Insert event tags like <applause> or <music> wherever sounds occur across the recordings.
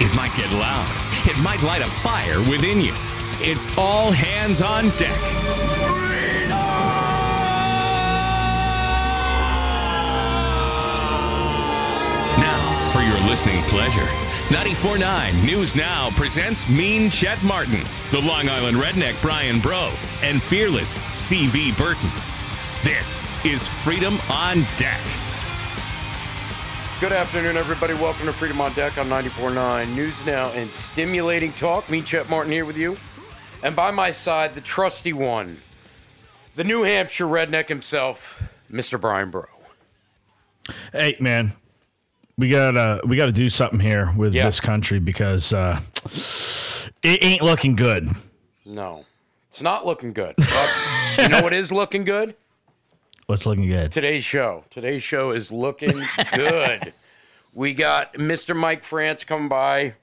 It might get loud. It might light a fire within you. It's all hands on deck. Now, for your listening pleasure, 94.9 News Now presents Mean Chet Martin, the Long Island redneck Brian Bro, and fearless CV Berton. This is Freedom on Deck. Good afternoon, everybody. Welcome to Freedom on Deck on 94.9 News Now and Stimulating Talk. Me, Chet Martin, here with you. And by my side, the trusty one, the New Hampshire redneck himself, Mr. Brian Bro. Hey man, we gotta we gotta do something here with Yeah. this country because uh, it ain't looking good. No, it's not looking good. But you know what is looking good? What's looking good? Today's show. Today's show is looking <laughs> good. We got Mr. Mike France coming by.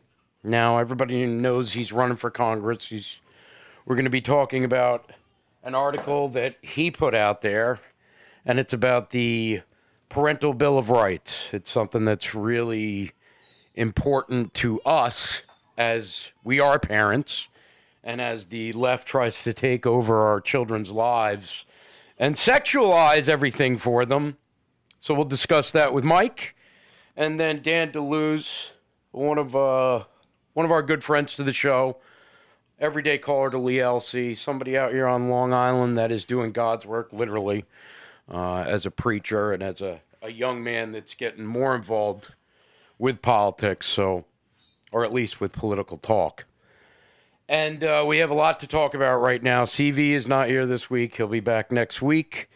Now everybody knows he's running for Congress. He's we're going to be talking about an article that he put out there and it's about the parental bill of rights. It's something that's really important to us as we are parents and as the left tries to take over our children's lives and sexualize everything for them. So we'll discuss that with Mike, and then Dan DeLuz, one of uh, one of our good friends to the show, everyday caller to Lee LC, somebody out here on Long Island that is doing God's work, literally, uh, as a preacher and as a, a young man that's getting more involved with politics, so or at least with political talk. And uh, we have a lot to talk about right now. CV is not here this week. He'll be back next week.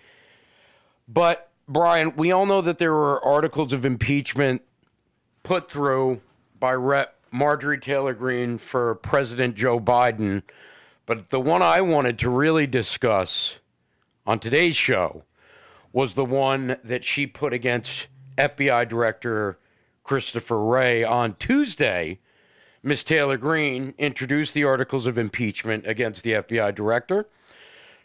But, Brian, we all know that there were articles of impeachment put through by Rep. Marjorie Taylor Greene for President Joe Biden. But the one I wanted to really discuss on today's show was the one that she put against FBI Director Christopher Wray on Tuesday. Ms. Taylor Greene introduced the articles of impeachment against the FBI director.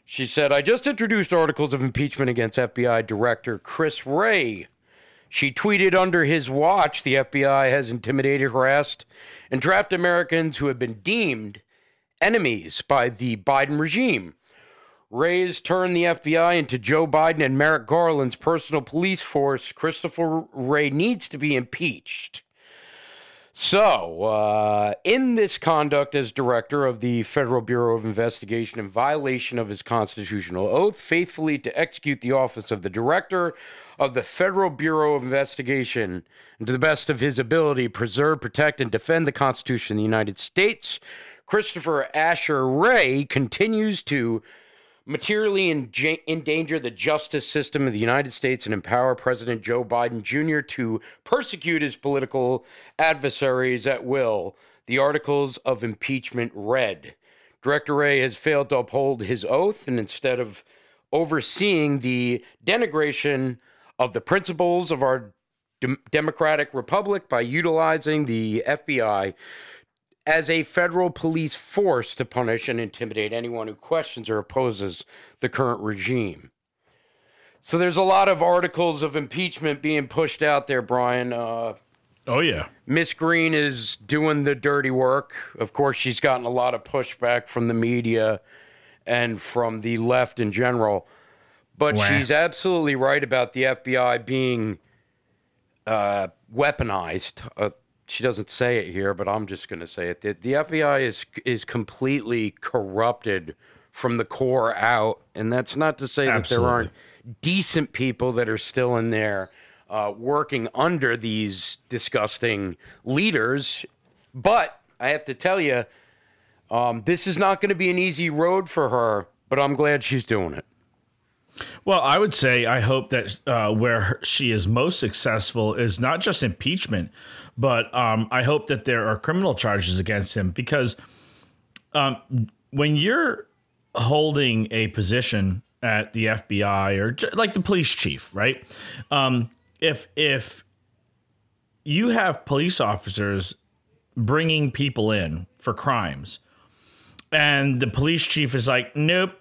She said, I just introduced articles of impeachment against FBI Director Chris Wray. She tweeted under his watch the FBI has intimidated, harassed, and trapped Americans who have been deemed enemies by the Biden regime. Wray has turned the FBI into Joe Biden and Merrick Garland's personal police force. Christopher Wray needs to be impeached. So, uh, in this conduct as director of the Federal Bureau of Investigation in violation of his constitutional oath, faithfully to execute the office of the director of the Federal Bureau of Investigation, and to the best of his ability, preserve, protect, and defend the Constitution of the United States, Christopher Asher Wray continues to materially endanger the justice system of the United States and empower President Joe Biden Jr. to persecute his political adversaries at will. The articles of impeachment read. Director Wray has failed to uphold his oath, and instead of overseeing the denigration of the principles of our dem- democratic republic by utilizing the FBI as a federal police force to punish and intimidate anyone who questions or opposes the current regime. So there's a lot of articles of impeachment being pushed out there, Brian. Uh, Oh yeah, Miss Greene is doing the dirty work. Of course, she's gotten a lot of pushback from the media and from the left in general. But she's absolutely right about the FBI being uh, weaponized. Uh, she doesn't say it here, but I'm just going to say it. The, the FBI is is completely corrupted from the core out, and that's not to say that there aren't decent people that are still in there uh, working under these disgusting leaders. But I have to tell you, um, this is not going to be an easy road for her. But I'm glad she's doing it. Well, I would say I hope that uh, where she is most successful is not just impeachment, but um, I hope that there are criminal charges against him because um, when you're holding a position at the FBI or like the police chief, right? Um, if if you have police officers bringing people in for crimes, and the police chief is like, nope,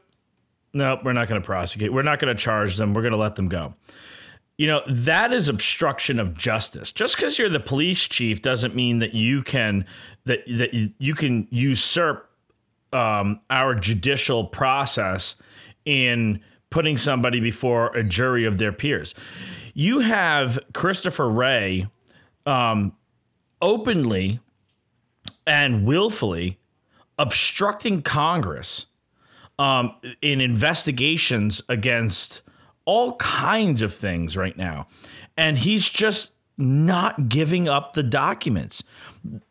nope, we're not going to prosecute. We're not going to charge them. We're going to let them go. you know that is obstruction of justice. Just because you're the police chief doesn't mean that you can that that you can usurp um, our judicial process in putting somebody before a jury of their peers. You have Christopher Wray um, openly and willfully obstructing Congress um, in investigations against all kinds of things right now. And he's just not giving up the documents.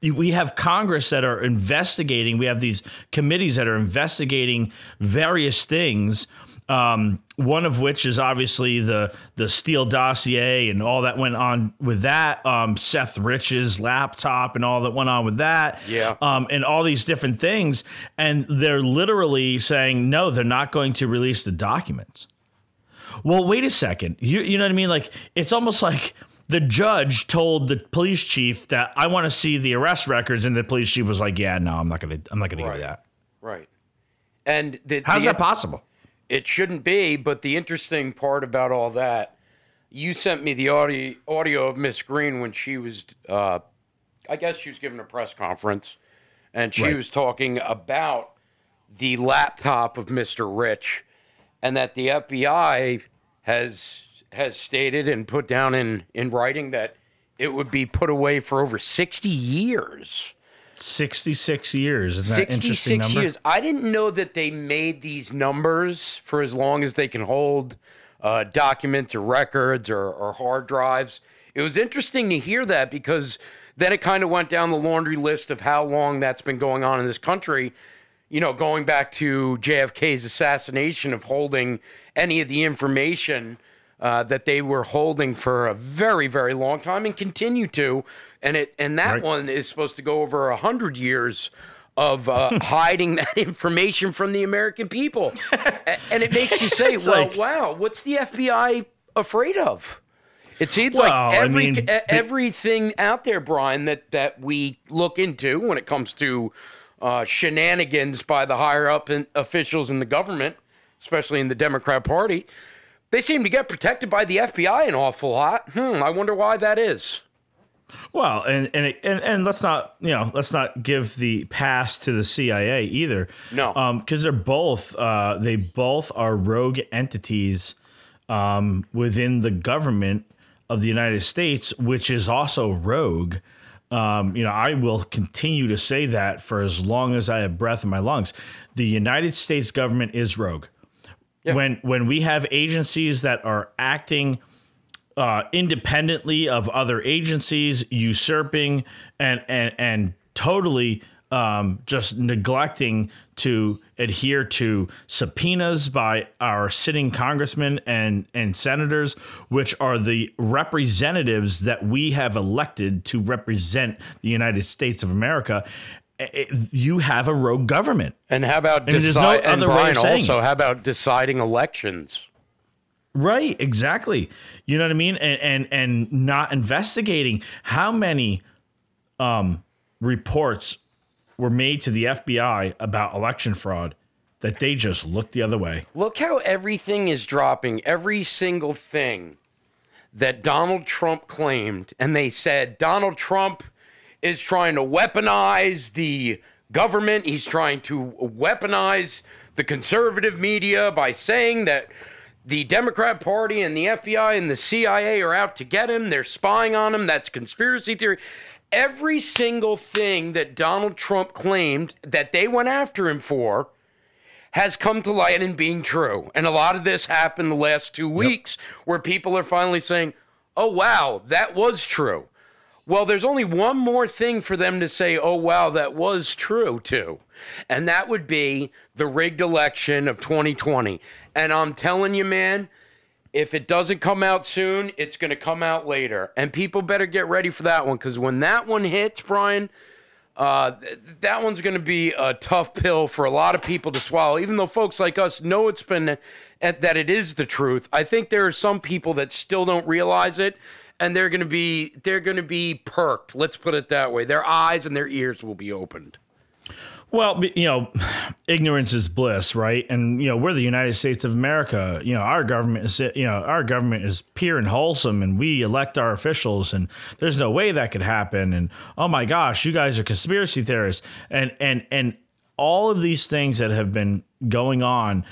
We have Congress that are investigating, we have these committees that are investigating various things um, one of which is obviously the the Steele dossier and all that went on with that. Um, Seth Rich's laptop and all that went on with that. Yeah. Um, and all these different things, and they're literally saying no, they're not going to release the documents. Well, wait a second. You you know what I mean? Like it's almost like the judge told the police chief that I want to see the arrest records, and the police chief was like, "Yeah, no, I'm not gonna, I'm not gonna Right. give you that." Right. And the, How's the- that possible? It shouldn't be, but the interesting part about all that, you sent me the audio audio of Miss Greene when she was, uh, I guess she was giving a press conference, and she Right. was talking about the laptop of Mr. Rich, and that the FBI has has stated and put down in in writing that it would be put away for over sixty years. 66 years. Isn't that an interesting 66 number? years. I didn't know that they made these numbers for as long as they can hold uh, documents or records or, or hard drives. It was interesting to hear that because then it kind of went down the laundry list of how long that's been going on in this country. You know, going back to JFK's assassination of holding any of the information uh, that they were holding for a very, very long time and continue to. And it and that Right. one is supposed to go over a hundred years of uh, <laughs> hiding that information from the American people. <laughs> And it makes you say, well, like- wow, what's the FBI afraid of? It seems Well, like I every mean, e- the- everything out there, Brian, that that we look into when it comes to uh, shenanigans by the higher up in, officials in the government, especially in the Democrat Party, they seem to get protected by the FBI an awful lot. Hmm, I wonder why that is. Well, and and, it- and and let's not you know let's not give the pass to the CIA either. No. because they're both uh, they both are rogue entities um, within the government of the United States, which is also rogue. Um, you know, I will continue to say that for as long as I have breath in my lungs. The United States government is rogue. When when we have agencies that are acting uh, independently of other agencies, usurping and and and totally um, just neglecting to adhere to subpoenas by our sitting congressmen and and senators, which are the representatives that we have elected to represent the United States of America. I- i- You have a rogue government. And how about mean, there's no and Brian, also, how about deciding elections? Right, exactly. You know what I mean? And and and not investigating how many um reports were made to the FBI about election fraud that they just looked the other way. Look how everything is dropping. Every single thing that Donald Trump claimed, and they said Donald Trump is trying to weaponize the government. He's trying to weaponize the conservative media by saying that the Democrat Party and the FBI and the CIA are out to get him. They're spying on him. That's conspiracy theory. Every single thing that Donald Trump claimed that they went after him for has come to light in being true. And a lot of this happened the last two weeks where people are finally saying, oh, wow, that was true. Well, there's only one more thing for them to say, oh, wow, that was true, too. And that would be the rigged election of 2020. And I'm telling you, man, if it doesn't come out soon, it's going to come out later. And people better get ready for that one because when that one hits, Brian, uh, th- that one's going to be a tough pill for a lot of people to swallow. Even though folks like us know it's been at, that it is the truth, I think there are some people that still don't realize it, and they're going to be they're going to be perked. Let's put it that way. Their eyes and their ears will be opened. Well, you know, ignorance is bliss, right? And you know, we're the United States of America. You know, our government is you know, our government is pure and wholesome and we elect our officials and there's no way that could happen and oh my gosh, you guys are conspiracy theorists. And and and all of these things that have been going on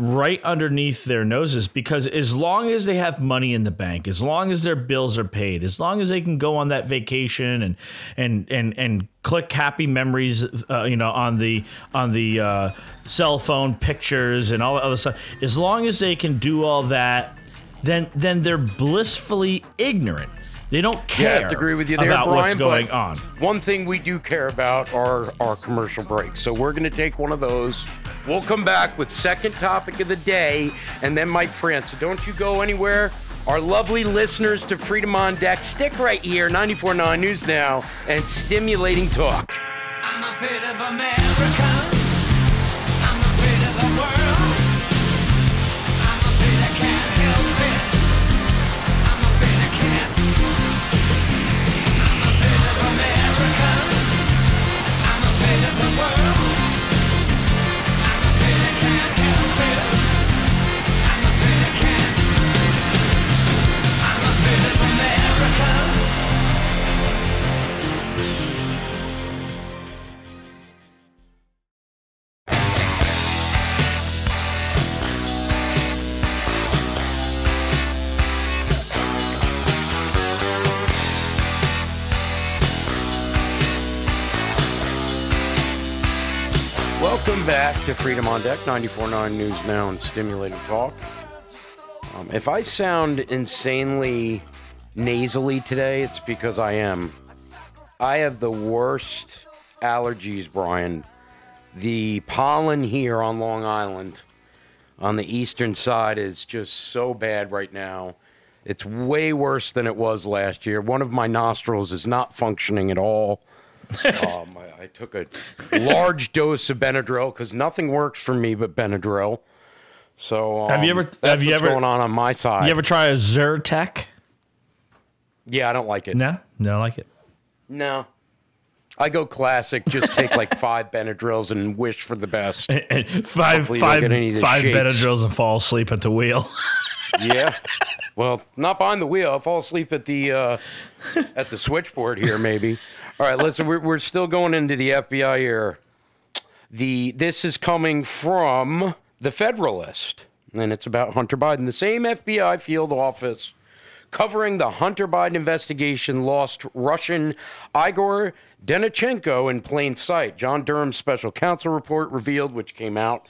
right underneath their noses because as long as they have money in the bank, as long as their bills are paid, as long as they can go on that vacation and and and and click happy memories, uh, you know, on the on the uh, cell phone pictures and all that other stuff, as long as they can do all that, then then they're blissfully ignorant. They don't care. Yeah, I have to agree with you there, about Brian. what's going on. One thing we do care about are our commercial breaks. So we're going to take one of those. We'll come back with second topic of the day, and then Mike France. So don't you go anywhere. Our lovely listeners to Freedom on Deck, stick right here, 94.9 News Now, and stimulating talk. Back to Freedom on Deck, 94.9 News Now and Stimulating Talk. Um, if I sound insanely nasally today, it's because I am. I have the worst allergies, Brian. The pollen here on Long Island, on the eastern side, is just so bad right now. It's way worse than it was last year. One of my nostrils is not functioning at all. Um, I, I took a large dose of Benadryl because nothing works for me but Benadryl. So um, Have you ever- That's have you ever- going on on my side? You ever try a Zyrtec? yeah, I don't like it. No, no, I like it. No. I go classic. Just take like <laughs> five Benadryls and wish for the best. <laughs> five Hopefully five get any of the five shakes. Benadryls and fall asleep at the wheel. <laughs> yeah. Well, not behind the wheel. I fall asleep at the uh, at the switchboard here, maybe. All right, listen. We're we're still going into the FBI here. The this is coming from the Federalist, and it's about Hunter Biden. The same FBI field office covering the Hunter Biden investigation lost Russian Igor Danchenko in plain sight. John Durham's special counsel report revealed, which came out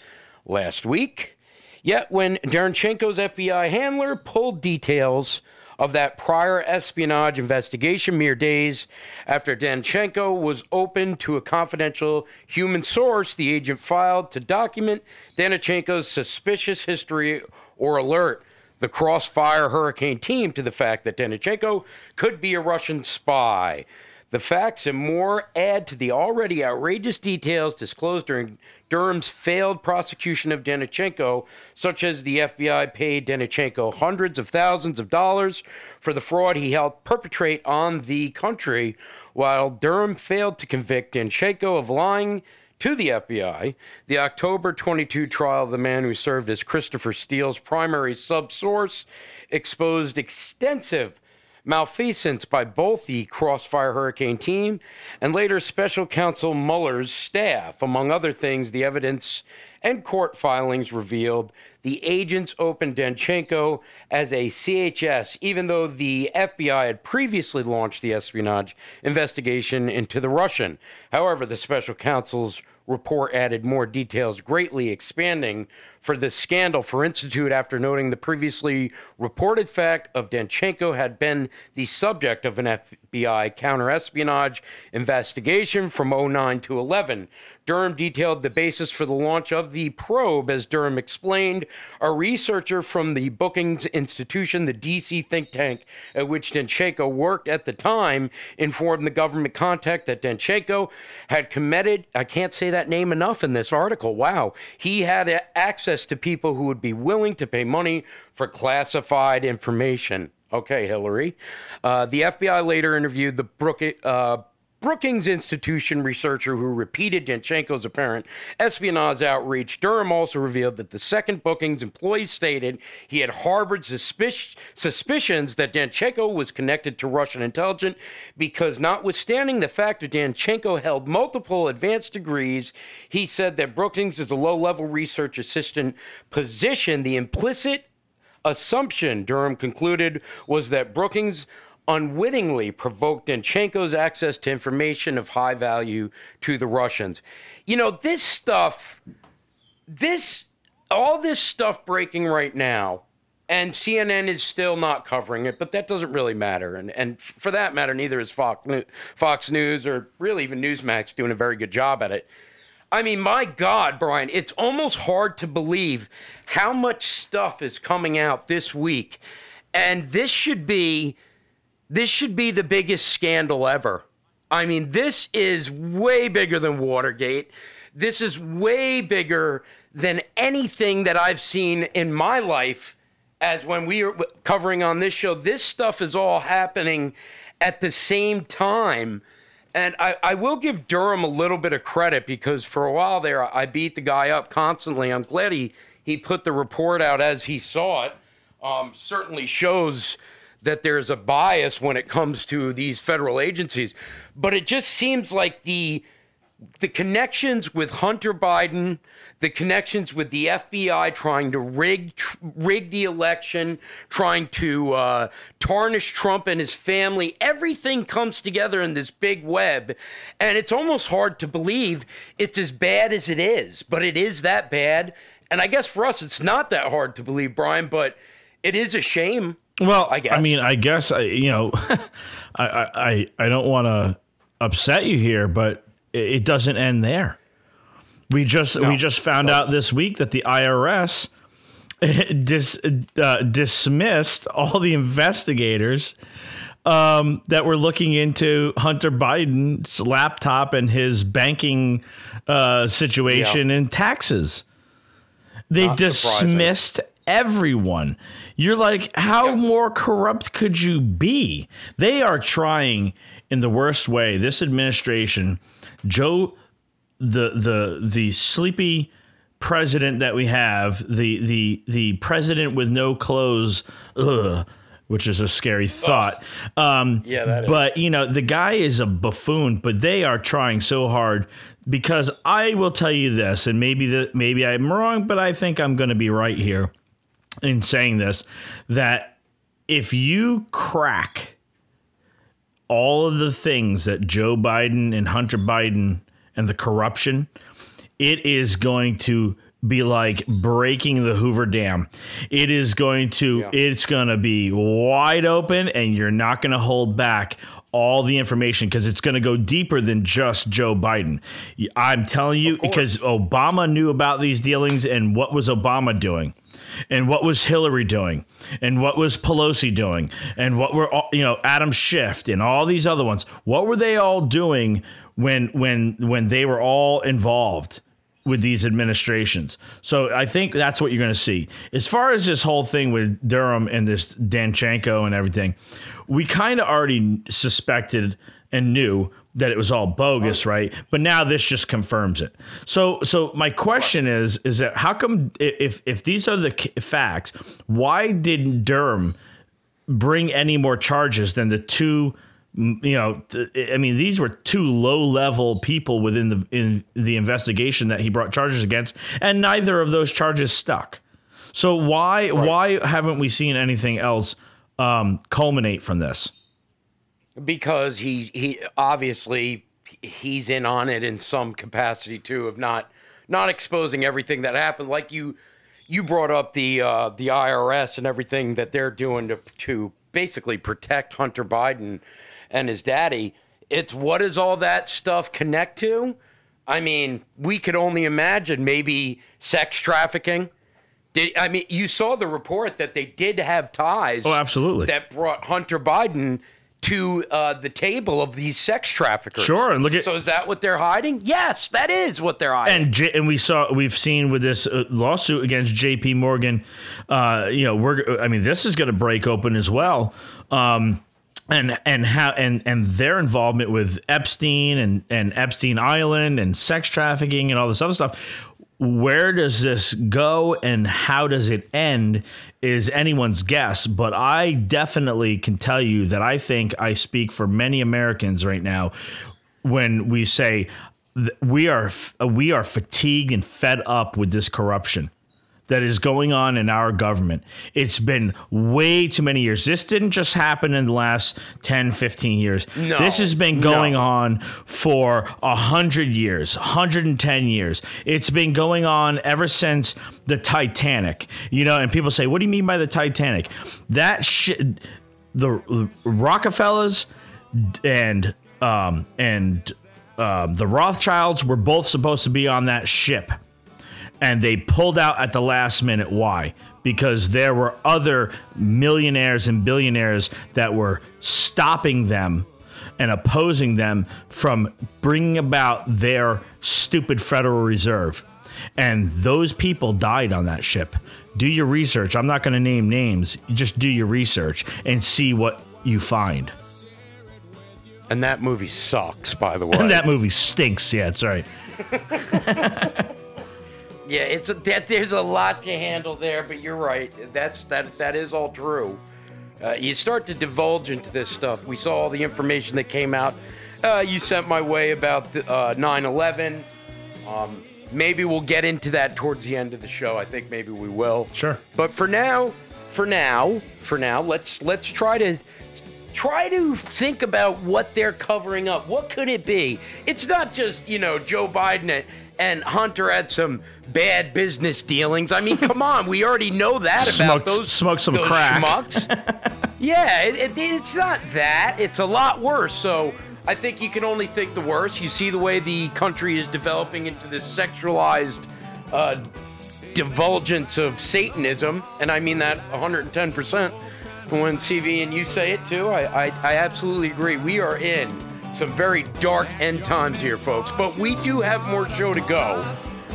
last week. Yet, when Danchenko's FBI handler pulled details of that prior espionage investigation mere days after Danchenko was open to a confidential human source, the agent filed to document Danchenko's suspicious history or alert the Crossfire Hurricane team to the fact that Danchenko could be a Russian spy. The facts and more add to the already outrageous details disclosed during Durham's failed prosecution of Danchenko, such as the FBI paid Danchenko hundreds of thousands of dollars for the fraud he helped perpetrate on the country, while Durham failed to convict Danchenko of lying to the FBI. The October 22 trial of the man who served as Christopher Steele's primary subsource exposed extensive malfeasance by both the Crossfire Hurricane team and later special counsel Mueller's staff. Among other things, the evidence and court filings revealed the agents opened Danchenko as a CHS, even though the FBI had previously launched the espionage investigation into the Russian. However, the special counsel's report added more details, greatly expanding for this scandal for Institute after noting the previously reported fact of Danchenko had been the subject of an FBI counterespionage investigation from 09 to 11. Durham detailed the basis for the launch of the probe, as Durham explained. A researcher from the Brookings Institution, the DC think tank at which Danchenko worked at the time, informed the government contact that Danchenko had committed, I can't say that name enough in this article. Wow. He had a- access to people who would be willing to pay money for classified information. Okay, Hillary. Uh, the FBI later interviewed the Brook, uh, Brookings Institution researcher who repeated Danchenko's apparent espionage outreach, Durham also revealed that the second Brookings employee stated he had harbored suspic- suspicions that Danchenko was connected to Russian intelligence because, notwithstanding the fact that Danchenko held multiple advanced degrees, he said that Brookings is a low level research assistant position. The implicit assumption, Durham concluded, was that Brookings unwittingly provoked Danchenko's access to information of high value to the Russians. You know, this stuff, this, all this stuff breaking right now, and CNN is still not covering it, but that doesn't really matter. And, and for that matter, neither is Fox, Fox News or really even Newsmax doing a very good job at it. I mean, my God, Brian, it's almost hard to believe how much stuff is coming out this week. And this should be this should be the biggest scandal ever. I mean, this is way bigger than Watergate. This is way bigger than anything that I've seen in my life as when we were covering on this show. This stuff is all happening at the same time. And I, I will give Durham a little bit of credit because for a while there, I beat the guy up constantly. I'm glad he, he put the report out as he saw it. Um, certainly shows that there's a bias when it comes to these federal agencies. But it just seems like the the connections with Hunter Biden, the connections with the FBI trying to rig tr- rig the election, trying to uh, tarnish Trump and his family, everything comes together in this big web, and it's almost hard to believe it's as bad as it is, but it is that bad. And I guess for us, it's not that hard to believe, Brian, but it is a shame. Well, I guess. I mean, I guess I, you know, <laughs> I, I, I- don't want to upset you here, but it doesn't end there. We just we just found out this week that the IRS <laughs> dis, uh, dismissed all the investigators um, that were looking into Hunter Biden's laptop and his banking uh, situation and taxes. They Not surprising. Everyone. You're like, how more corrupt could you be? They are trying in the worst way. This administration, Joe, the the the sleepy president that we have, the the the president with no clothes, ugh, which is a scary thought. Um, Yeah, that is. But you know, the guy is a buffoon. But they are trying so hard because I will tell you this, and maybe the maybe I'm wrong, but I think I'm going to be right here in saying this that if you crack all of the things that Joe Biden and Hunter Biden and the corruption, it is going to be like breaking the Hoover Dam. It is going to Yeah. it's going to be wide open and you're not going to hold back all the information because it's going to go deeper than just Joe Biden. I'm telling you because Obama knew about these dealings and what was Obama doing? And what was Hillary doing? And what was Pelosi doing? And what were all, you know Adam Schiff and all these other ones? What were they all doing when when when they were all involved with these administrations? So I think that's what you're going to see. As far as this whole thing with Durham and this Danchenko and everything, we kind of already suspected and knew that it was all bogus, right? But now this just confirms it. So, so my question is, is that how come if if these are the facts, why didn't Durham bring any more charges than the two? You know, I mean, these were two low-level people within the in the investigation that he brought charges against, and neither of those charges stuck. So why why haven't we seen anything else um, culminate from this? Because he he obviously he's in on it in some capacity too of not not exposing everything that happened. Like you you brought up the uh, the IRS and everything that they're doing to to basically protect Hunter Biden and his daddy. It's what does all that stuff connect to? I mean we could only imagine maybe sex trafficking. Did, I mean you saw the report that they did have ties Oh, absolutely. that brought Hunter Biden to uh, the table of these sex traffickers. Sure, and look at- So is that what they're hiding? Yes, that is what they're hiding. and J- and we saw we've seen with this uh, lawsuit against J.P. Morgan, uh, you know, we're I mean this is going to break open as well. Um, and and how and and their involvement with Epstein and and Epstein Island and sex trafficking and all this other stuff. Where does this go and how does it end is anyone's guess. But I definitely can tell you that I think I speak for many Americans right now when we say we are we are fatigued and fed up with this corruption that is going on in our government. It's been way too many years. This didn't just happen in the last 10, 15 years. No, this has been going no. on for 100 years, 110 years. It's been going on ever since the Titanic. You know, and people say, "What do you mean by the Titanic?" That shit the Rockefellers and um, and um, the Rothschilds were both supposed to be on that ship, and they pulled out at the last minute. Why? Because there were other millionaires and billionaires that were stopping them and opposing them from bringing about their stupid Federal Reserve. And those people died on that ship. Do your research. I'm not going to name names. Just do your research and see what you find. And that movie sucks, by the <laughs> way. And that movie stinks. Yeah, that's right. <laughs> Yeah, it's a that there's a lot to handle there, but you're right. That's that that is all true. Uh, you start to divulge into this stuff. We saw all the information that came out. Uh, you sent my way about the, uh, 9/11. Um, maybe we'll get into that towards the end of the show. I think maybe we will. Sure. But for now, for now, for now, let's let's try to try to think about what they're covering up. What could it be? It's not just you know Joe Biden and, Hunter had some bad business dealings. I mean, <laughs> come on, we already know that about Smoked- those smoked some those crack. schmucks. <laughs> yeah, it, it, it's not that. It's a lot worse. So. I think you can only think the worst. You see the way the country is developing into this sexualized uh, divulgence of Satanism, and I mean that 110%. When CV and you say it too, I, I, I absolutely agree. We are in some very dark end times here, folks, but we do have more show to go.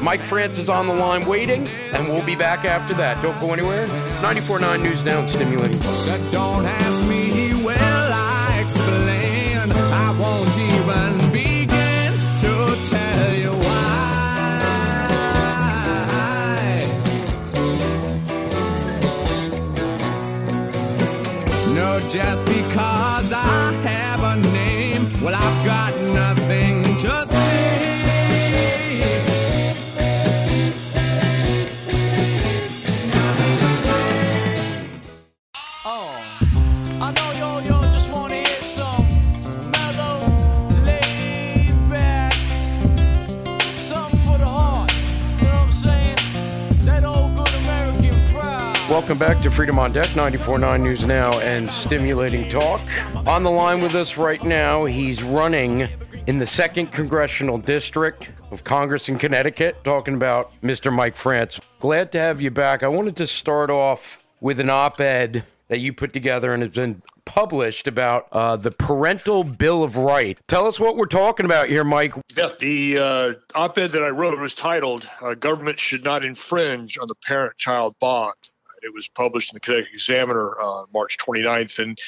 Mike France is on the line waiting, and we'll be back after that. Don't go anywhere. 94.9 News Now and Stimulating. So don't ask me, well, I explain. I won't even begin to tell you why. No, just because I Welcome back to Freedom on Deck, 94.9 News Now and Stimulating Talk. On the line with us right now, he's running in the 2nd Congressional District of Congress in Connecticut, talking about Mr. Mike France. Glad to have you back. I wanted to start off with an op ed that you put together and has been published about uh, the Parental Bill of Rights. Tell us what we're talking about here, Mike. Yeah, the uh, op-ed that I wrote was titled uh, "Government Should Not Infringe on the Parent-Child Bond." It was published in the Connecticut Examiner on March 29th, and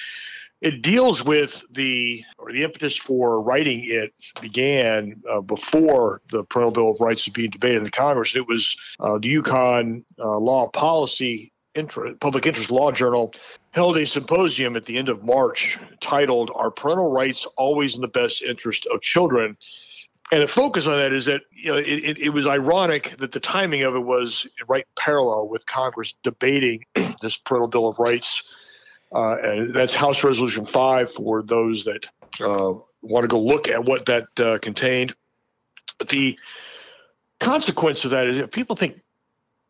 it deals with the or the impetus for writing it began uh, before the Parental Bill of Rights was being debated in the Congress. It was uh, the UConn uh, Law Policy Inter- Public Interest Law Journal held a symposium at the end of March titled "Are Parental Rights Always in the Best Interest of Children?" And the focus on that is that you know it, it, was ironic that the timing of it was right parallel with Congress debating <clears throat> this Parental Bill of Rights. Uh, and that's House Resolution 5 for those that uh, want to go look at what that uh, contained. But the consequence of that is that people think,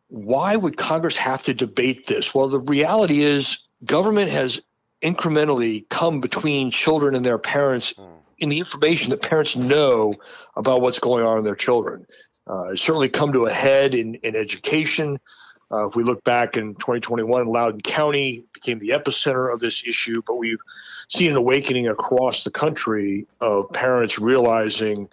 why would Congress have to debate this? Well, the reality is government has incrementally come between children and their parents in the information that parents know about what's going on in their children. Uh, it's certainly come to a head in, in education. Uh, if we look back in 2021, Loudoun County became the epicenter of this issue, but we've seen an awakening across the country of parents realizing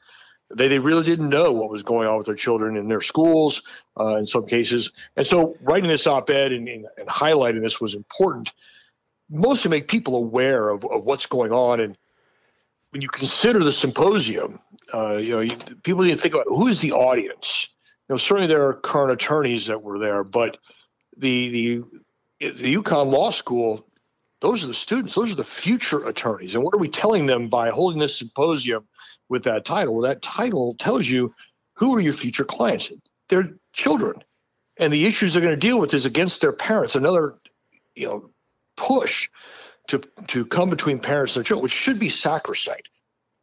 they, they really didn't know what was going on with their children in their schools uh, in some cases. And so writing this op-ed and, and, and highlighting this was important. mostly to make people aware of, of what's going on. And when you consider the symposium, uh, you know, you, people need to think about who is the audience. You know, certainly there are current attorneys that were there, but the the the UConn Law School, those are the students, those are the future attorneys. And what are we telling them by holding this symposium with that title? Well, that title tells you who are your future clients. They're children, and the issues they're going to deal with is against their parents. Another, you know, push to to come between parents and their children, which should be sacrosanct.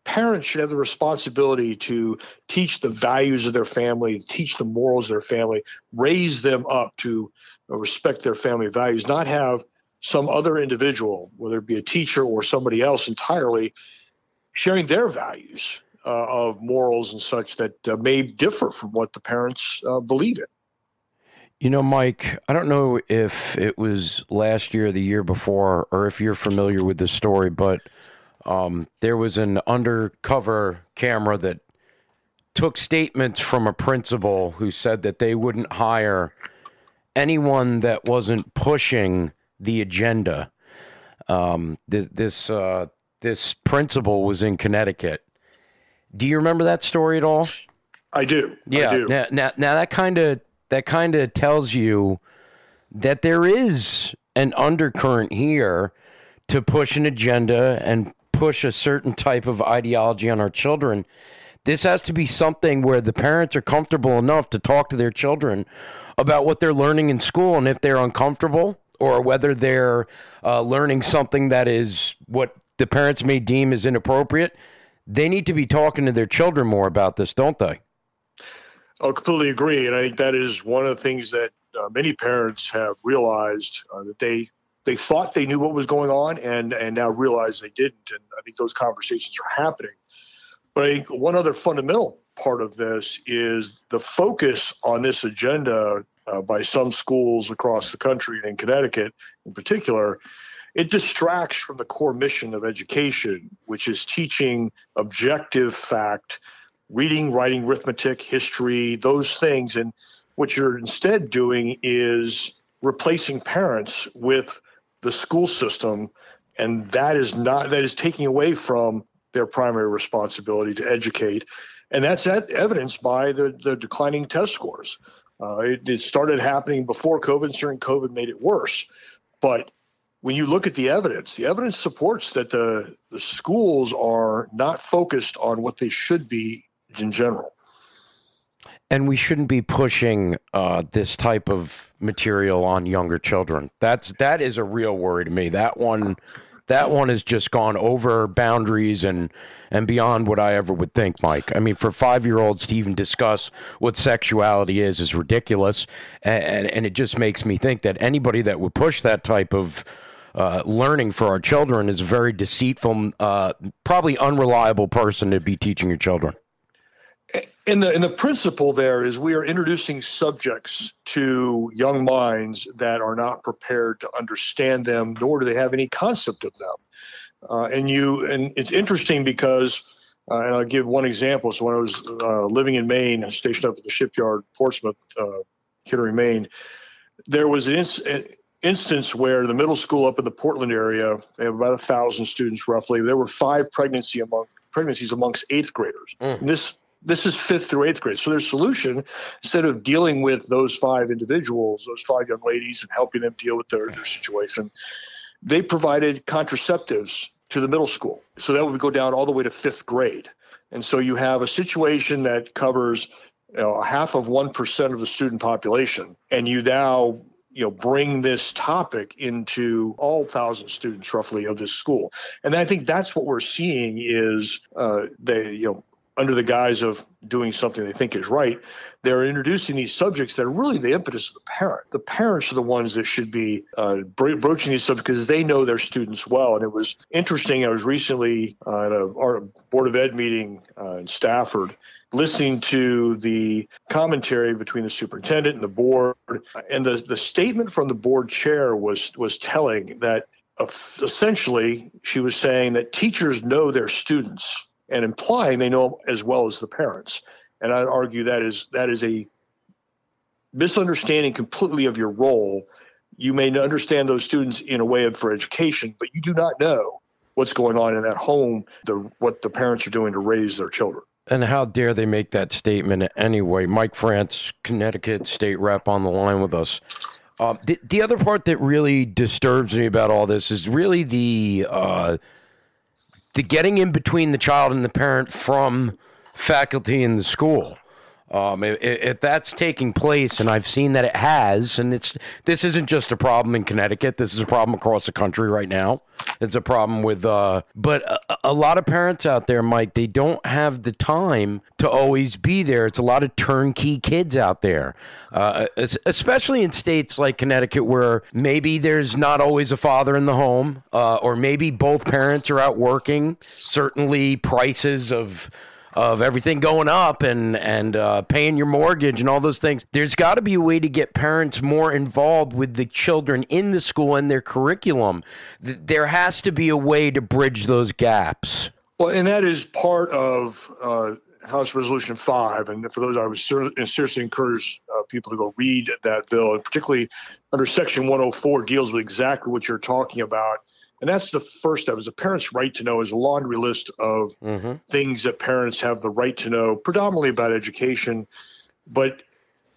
Parents should have the responsibility to teach the values of their family, teach the morals of their family, raise them up to uh, respect their family values, not have some other individual, whether it be a teacher or somebody else entirely, sharing their values uh, of morals and such that uh, may differ from what the parents uh, believe in. You know, Mike, I don't know if it was last year or the year before, or if you're familiar with this story, but um, there was an undercover camera that took statements from a principal who said that they wouldn't hire anyone that wasn't pushing the agenda. Um, this this uh, this principal was in Connecticut. Do you remember that story at all? I do. Yeah. I do. Now, now, now that kind of that kind of tells you that there is an undercurrent here to push an agenda and push a certain type of ideology on our children. This has to be something where the parents are comfortable enough to talk to their children about what they're learning in school, and if they're uncomfortable or whether they're uh, learning something that is what the parents may deem as inappropriate, they need to be talking to their children more about this, don't they? I completely agree, and I think that is one of the things that uh, many parents have realized uh, that they they thought they knew what was going on, and and now realize they didn't. And I think those conversations are happening. But I think one other fundamental part of this is the focus on this agenda uh, by some schools across the country and in Connecticut, in particular. It distracts from the core mission of education, which is teaching objective fact reading, writing, arithmetic, history, those things. And what you're instead doing is replacing parents with the school system. And that is not, that is taking away from their primary responsibility to educate. And that's that evidenced by the, the declining test scores. Uh, it, it started happening before COVID, certain COVID made it worse. But when you look at the evidence, the evidence supports that the, the schools are not focused on what they should be in general. and we shouldn't be pushing uh, this type of material on younger children. That's that is a real worry to me. That one, that one has just gone over boundaries and and beyond what I ever would think, Mike. I mean, for five year olds to even discuss what sexuality is is ridiculous, and, and and it just makes me think that anybody that would push that type of uh, learning for our children is a very deceitful, uh, probably unreliable person to be teaching your children. And the and the principle there is we are introducing subjects to young minds that are not prepared to understand them, nor do they have any concept of them. Uh, and you and it's interesting because, uh, and I'll give one example. So when I was uh, living in Maine, stationed up at the shipyard, Portsmouth, uh, Kittery, Maine, there was an ins- an instance where the middle school up in the Portland area, they have about a thousand students roughly. There were five pregnancy among pregnancies amongst eighth graders. And this this is fifth through eighth grade. So their solution, instead of dealing with those five individuals, those five young ladies, and helping them deal with their, their situation, they provided contraceptives to the middle school. So that would go down all the way to fifth grade. And so you have a situation that covers you know, half of 1% of the student population. And you now you know bring this topic into all thousand students roughly of this school and i think that's what we're seeing is uh, they you know under the guise of doing something they think is right, they're introducing these subjects that are really the impetus of the parent. The parents are the ones that should be uh, bro- broaching these subjects because they know their students well. And it was interesting. I was recently uh, at a Board of Ed meeting uh, in Stafford listening to the commentary between the superintendent and the board. And the, the statement from the board chair was, was telling that uh, essentially she was saying that teachers know their students and implying they know as well as the parents. And I'd argue that is that is a misunderstanding completely of your role you may understand those students in a way of for education, but you do not know what's going on in that home, the what the parents are doing to raise their children. And how dare they make that statement anyway? Mike France, Connecticut state rep, on the line with us. Um, the, the other part that really disturbs me about all this is really the uh, the getting in between the child and the parent from faculty in the school. Um, if, if that's taking place, and I've seen that it has, and it's this isn't just a problem in Connecticut. This is a problem across the country right now. It's a problem with, uh, but a, a lot of parents out there, Mike, they don't have the time to always be there. It's a lot of turnkey kids out there, uh, especially in states like Connecticut, where maybe there's not always a father in the home, uh, or maybe both parents are out working. Certainly, prices of of everything going up and and uh, paying your mortgage and all those things. There's got to be a way to get parents more involved with the children in the school and their curriculum. There has to be a way to bridge those gaps. Well, and that is part of uh, House Resolution 5. And for those, I would ser- seriously encourage uh, people to go read that bill, and particularly under Section 104 deals with exactly what you're talking about. And that's the first step is a parent's right to know is a laundry list of things that parents have the right to know, predominantly about education. But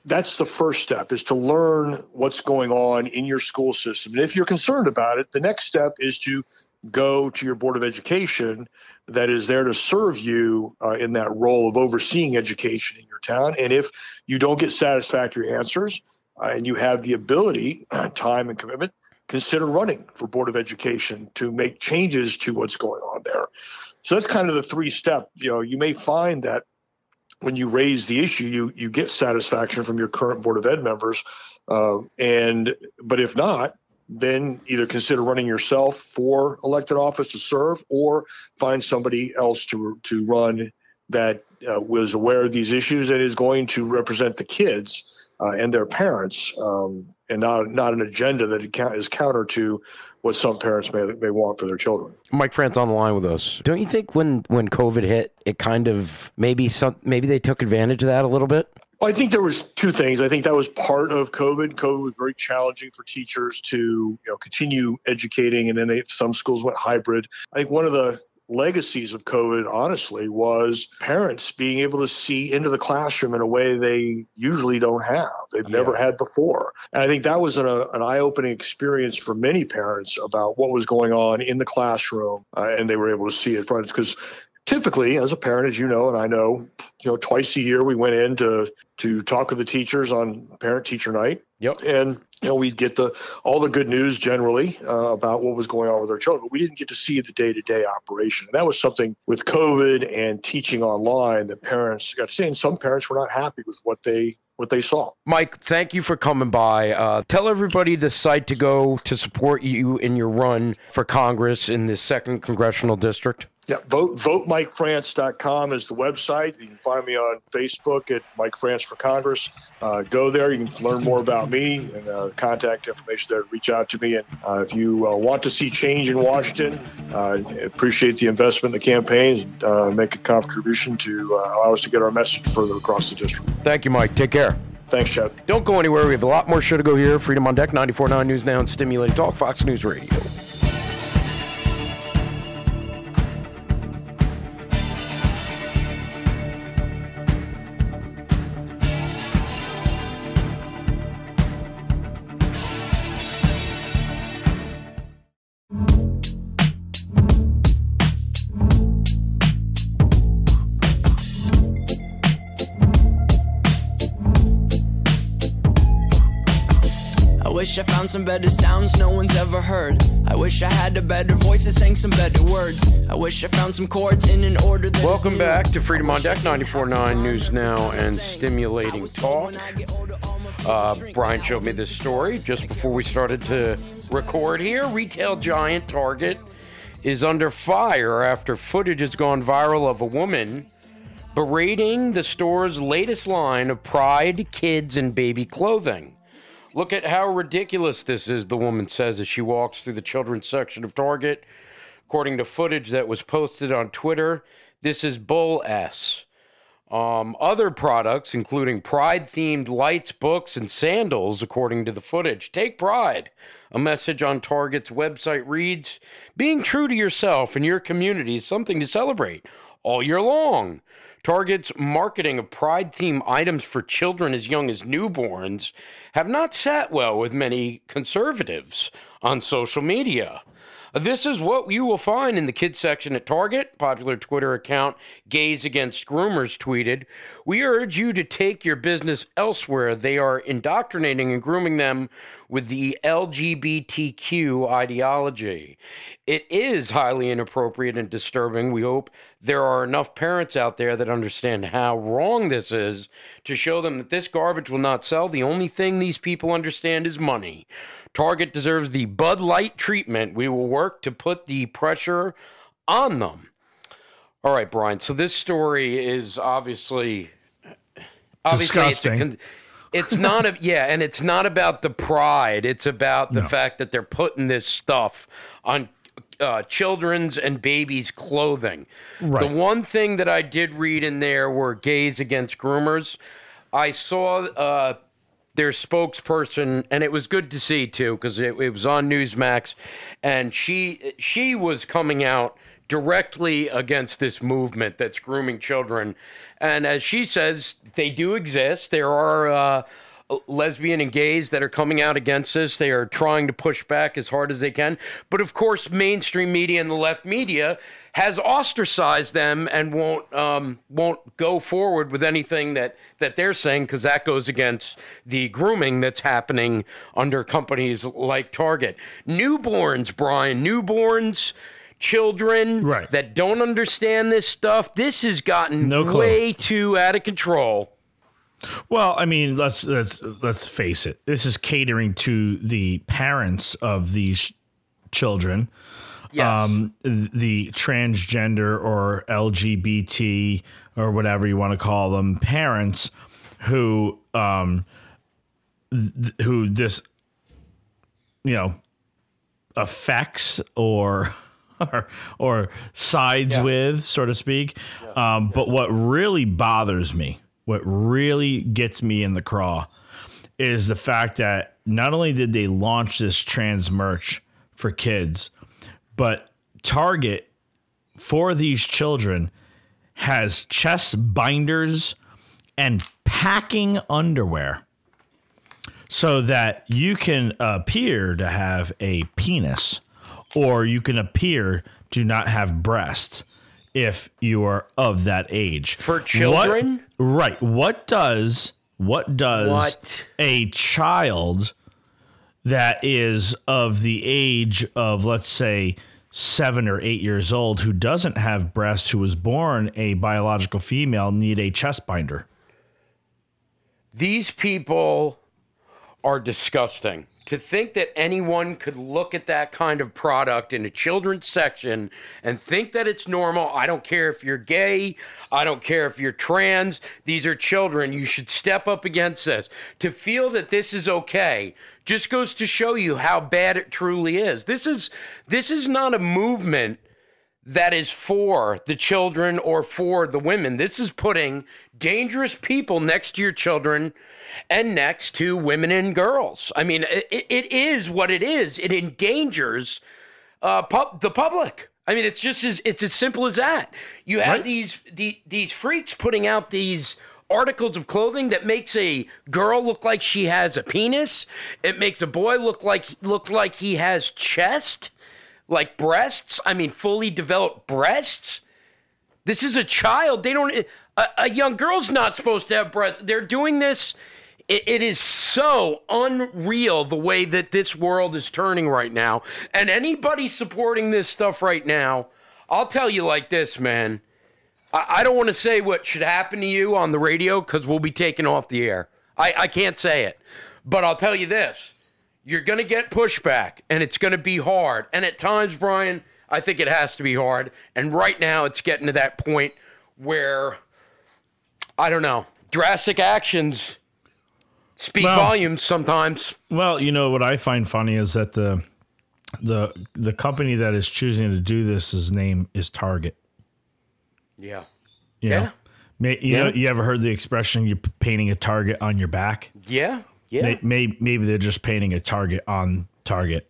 that's the first step is to learn what's going on in your school system. And if you're concerned about it, the next step is to go to your board of education that is there to serve you uh, in that role of overseeing education in your town. And if you don't get satisfactory answers uh, and you have the ability, <clears throat> time, and commitment, consider running for board of education to make changes to what's going on there. So that's kind of the three step. You know, you may find that when you raise the issue, you you get satisfaction from your current board of ed members, uh, and but if not, then either consider running yourself for elected office to serve, or find somebody else to to run that uh, was aware of these issues and is going to represent the kids uh, and their parents, um, and not not an agenda that is counter to what some parents may may want for their children. Mike France on the line with us. Don't you think when when COVID hit, it kind of maybe some maybe they took advantage of that a little bit? Well, I think there was two things. I think that was part of COVID. COVID was very challenging for teachers to you know continue educating, and then they, some schools went hybrid. I think one of the legacies of COVID, honestly, was parents being able to see into the classroom in a way they usually don't have. They've never had before. And I think that was an, uh, an eye-opening experience for many parents about what was going on in the classroom, uh, and they were able to see it because typically as a parent as you know and i know you know twice a year we went in to to talk with the teachers on parent teacher night Yep. and you know we'd get the all the good news generally uh, about what was going on with our children but we didn't get to see the day-to-day operation and that was something with covid and teaching online that parents got to see and some parents were not happy with what they what they saw Mike, thank you for coming by. Uh, tell everybody the site to go to support you in your run for Congress in the second congressional district. Yeah, vote votemikefrance.com is the website. You can find me on Facebook at Mike France for Congress. Uh, go there. You can learn more about me and uh, contact information there. Reach out to me. And uh, if you uh, want to see change in Washington, uh, appreciate the investment in the campaigns, uh, make a contribution to uh, allow us to get our message further across the district. Thank you, Mike. Take care. Thanks, Chet. Don't go anywhere. We have a lot more show to go here. Freedom on Deck, 94.9 News Now, and Stimulating Talk, Fox News Radio. Some better sounds no one's ever heard. I wish I had a better voice that sang some better words. I wish I found some chords in an order that Welcome back to Freedom on Deck, 94.9 News Now, and stimulating talk. told when I get older, all my friends Uh. Brian showed me this story just before we started to record here. Retail giant Target is under fire after footage has gone viral of a woman berating the store's latest line of Pride kids and baby clothing. Look at how ridiculous this is, the woman says as she walks through the children's section of Target. According to footage that was posted on Twitter, this is bull S. Um, other products, including pride themed lights, books, and sandals, according to the footage. Take pride. A message on Target's website reads Being true to yourself and your community is something to celebrate all year long. Target's marketing of pride themed items for children as young as newborns have not sat well with many conservatives on social media. This is what you will find in the kids section at Target. Popular Twitter account Gays Against Groomers tweeted, We urge you to take your business elsewhere. They are indoctrinating and grooming them with the LGBTQ ideology. It is highly inappropriate and disturbing. We hope there are enough parents out there that understand how wrong this is to show them that this garbage will not sell. The only thing these people understand is money. Target deserves the Bud Light treatment. We will work to put the pressure on them. All right, Brian. So this story is obviously obviously it's, a, Disgusting. con- it's not a <laughs> yeah, and it's not about the pride. It's about the No. fact that they're putting this stuff on uh, children's and babies' clothing. The one thing that I did read in there were gays against groomers. I saw uh, their spokesperson, and it was good to see too, because it, it was on Newsmax, and she she was coming out directly against this movement that's grooming children, and as she says, they do exist. There are. Uh, lesbian and gays that are coming out against this. They are trying to push back as hard as they can. But of course, mainstream media and the left media has ostracized them and won't um, won't go forward with anything that that they're saying because that goes against the grooming that's happening under companies like Target. Newborns, Brian, newborns. Children Right. that don't understand this stuff. This has gotten No way too out of control. Well, I mean, let's let's let's face it. This is catering to the parents of these children, Yes. um, the transgender or LGBT or whatever you want to call them, parents who um, th- who this you know affects or or, or sides Yeah. with, so to speak. Um, But what really bothers me, what really gets me in the craw, is the fact that not only did they launch this trans merch for kids, but Target for these children has chest binders and packing underwear so that you can appear to have a penis or you can appear to not have breasts if you are of that age. For children? What- right. What does what does What? a child that is of the age of let's say 7 or 8 years old who doesn't have breasts who was born a biological female need a chest binder? These people are disgusting. To think that anyone could look at that kind of product in a children's section and think that it's normal. I don't care if you're gay. I don't care if you're trans. These are children. You should step up against this. To feel that this is okay just goes to show you how bad it truly is. This is this is not a movement that is for the children or for the women. This is putting dangerous people next to your children and next to women and girls. I mean, it, it is what it is. It endangers uh, pub- the public. I mean, it's just as it's as simple as that. You have Right. these the, these freaks putting out these articles of clothing that makes a girl look like she has a penis. It makes a boy look like look like he has chest like breasts. I mean, fully developed breasts. This is a child. They don't. A, a young girl's not supposed to have breasts. They're doing this. It, it is so unreal the way that this world is turning right now. And anybody supporting this stuff right now, I'll tell you like this, man. I, I don't want to say what should happen to you on the radio because we'll be taken off the air. I, I can't say it. But I'll tell you this you're going to get pushback and it's going to be hard. And at times, Brian, I think it has to be hard. And right now, it's getting to that point where, I don't know, drastic actions speak Well- volumes sometimes. Well, you know what I find funny is that the the the company that is choosing to do this, is name is Target. Yeah. You Yeah. know? You Yeah. know, you ever heard the expression "you're painting a target on your back"? Yeah, yeah. May, may, maybe they're just painting a target on target,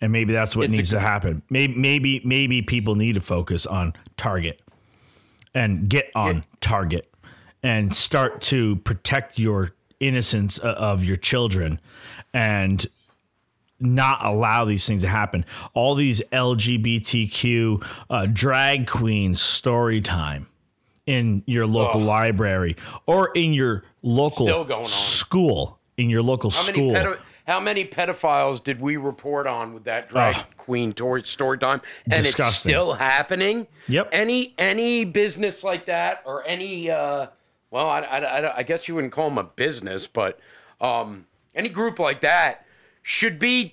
and maybe that's what It's a needs to happen. Maybe, maybe, maybe people need to focus on target and get on target and start to protect your innocence of your children and not allow these things to happen. All these LGBTQ uh, drag queens story time in your local Ugh. library or in your local Still going on. school. In your local How many, school. pedo- how many pedophiles did we report on with that drag Ugh. queen tor- story time? And it's still happening. Yep. Any any business like that or any uh, well, I, I, I, I guess you wouldn't call them a business, but um, any group like that should be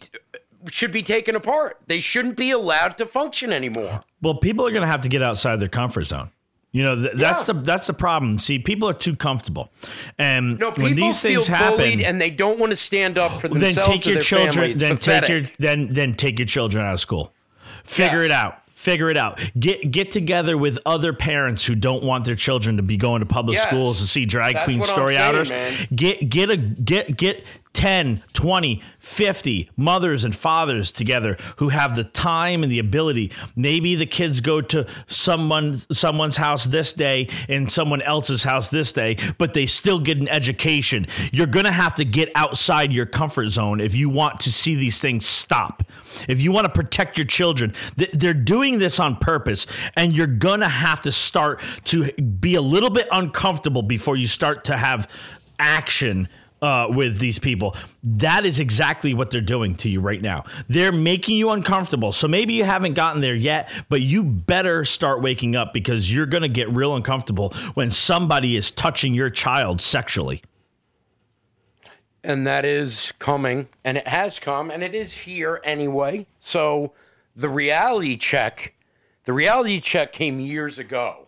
should be taken apart. They shouldn't be allowed to function anymore. Well, people are going to have to get outside their comfort zone. You know, th- that's Yeah. the that's the problem. See, people are too comfortable, and No, when these feel things happen, and they don't want to stand up for themselves. then take your children. then take your then then take your children out of school. Figure it out. Figure it out. Get get together with other parents who don't want their children to be going to public Yes. schools to see drag That's queen story saying, man. Get get a get get 10, 20, 50 mothers and fathers together who have the time and the ability. Maybe the kids go to someone someone's house this day and someone else's house this day, but they still get an education. You're going to have to get outside your comfort zone if you want to see these things stop. If you want to protect your children, they're doing this on purpose, and you're going to have to start to be a little bit uncomfortable before you start to have action uh, with these people. That is exactly what they're doing to you right now. They're making you uncomfortable. So maybe you haven't gotten there yet, but you better start waking up because you're going to get real uncomfortable when somebody is touching your child sexually. and that is coming, and it has come, and it is here anyway. So the reality check, the reality check came years ago,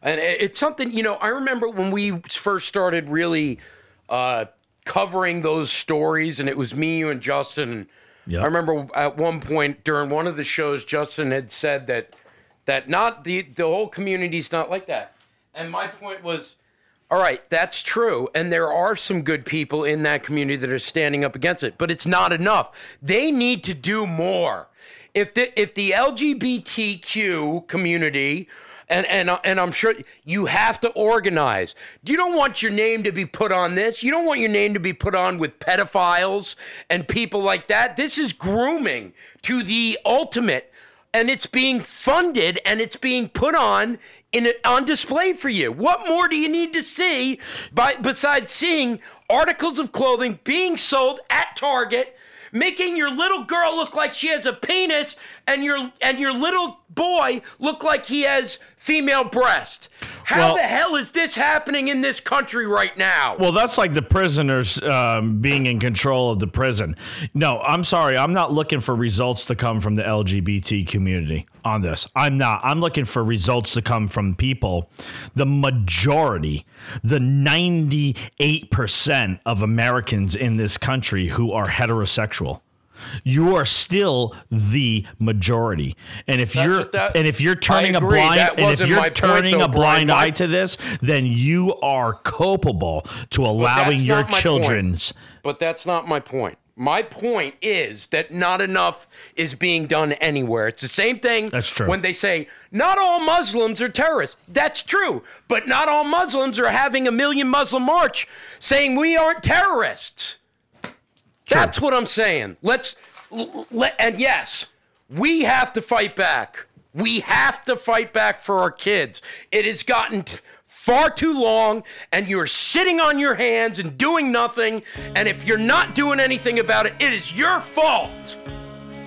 and it's something you know. I remember when we first started really uh, covering those stories, and it was me, you, and Justin. Yep. I remember at one point during one of the shows, Justin had said that that not the the whole community's not like that, and my point was. All right, that's true. And there are some good people in that community that are standing up against it, but it's not enough. They need to do more. If the if the LGBTQ community and and uh, and I'm sure you have to organize. You don't want your name to be put on this. You don't want your name to be put on with pedophiles and people like that. This is grooming to the ultimate and it's being funded and it's being put on in on display for you. What more do you need to see by besides seeing articles of clothing being sold at Target, making your little girl look like she has a penis and your and your little boy look like he has female breast? How Well- the hell is this happening in this country right now? Well, that's like the prisoners um, being in control of the prison. No, I'm sorry. I'm not looking for results to come from the LGBT community on this. I'm not. I'm looking for results to come from people, the majority, the 98% of Americans in this country who are heterosexual. You are still the majority, and if you're that- and if you're turning a blind and if you're turning though, a blind eye to this, then you are culpable to allowing your children's. But that's not my point. My point is that not enough is being done anywhere. It's the same thing That's true. when they say not all Muslims are terrorists. That's true. But not all Muslims are having a million Muslim march saying we aren't terrorists. That's what I'm saying. Let's let and yes, we have to fight back. We have to fight back for our kids. It has gotten far too long and you're sitting on your hands and doing nothing and if you're not doing anything about it, it is your fault.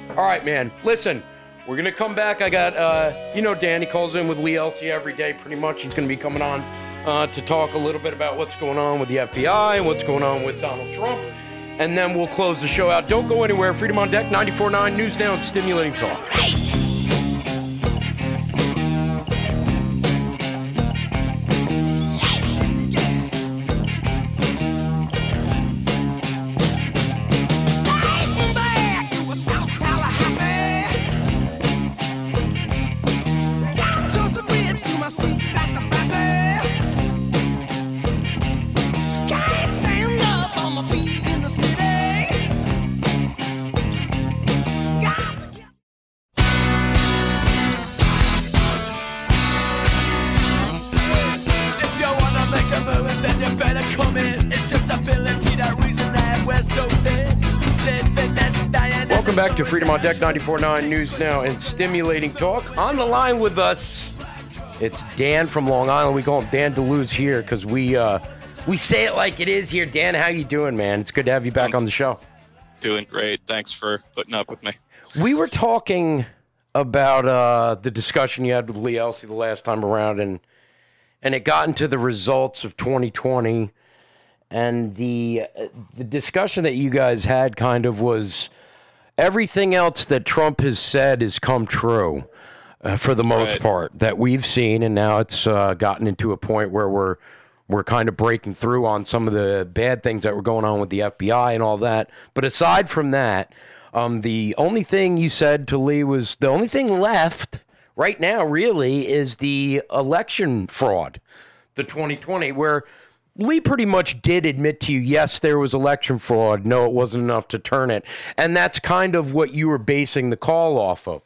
All right, man. Listen, we're gonna come back. I got, uh, you know, Danny calls in with Lee Elci every day. Pretty much, he's gonna be coming on uh, to talk a little bit about what's going on with the FBI and what's going on with Donald Trump, and then we'll close the show out. Don't go anywhere. Freedom on Deck, 94.9 News Now, and stimulating talk. To on Deck 94.9 News Now and Stimulating Talk. On the line with us, it's Dan from Long Island. We call him Dan DeLuz here because we uh, we say it like it is here. Dan, how you doing, man? It's good to have you back on the show. Doing great. Thanks for putting up with me. We were talking about uh, the discussion you had with Lee Elci the last time around, and and it got into the results of 2020, and the uh, the discussion that you guys had kind of was everything else that Trump has said has come true uh, for the most Right. part that we've seen, and now it's uh, gotten into a point where we're we're kind of breaking through on some of the bad things that were going on with the FBI and all that. But aside from that, um, the only thing you said to Lee was the only thing left right now, really, is the election fraud, the 2020, where Lee pretty much did admit to you, yes, there was election fraud. No, it wasn't enough to turn it. And that's kind of what you were basing the call off of.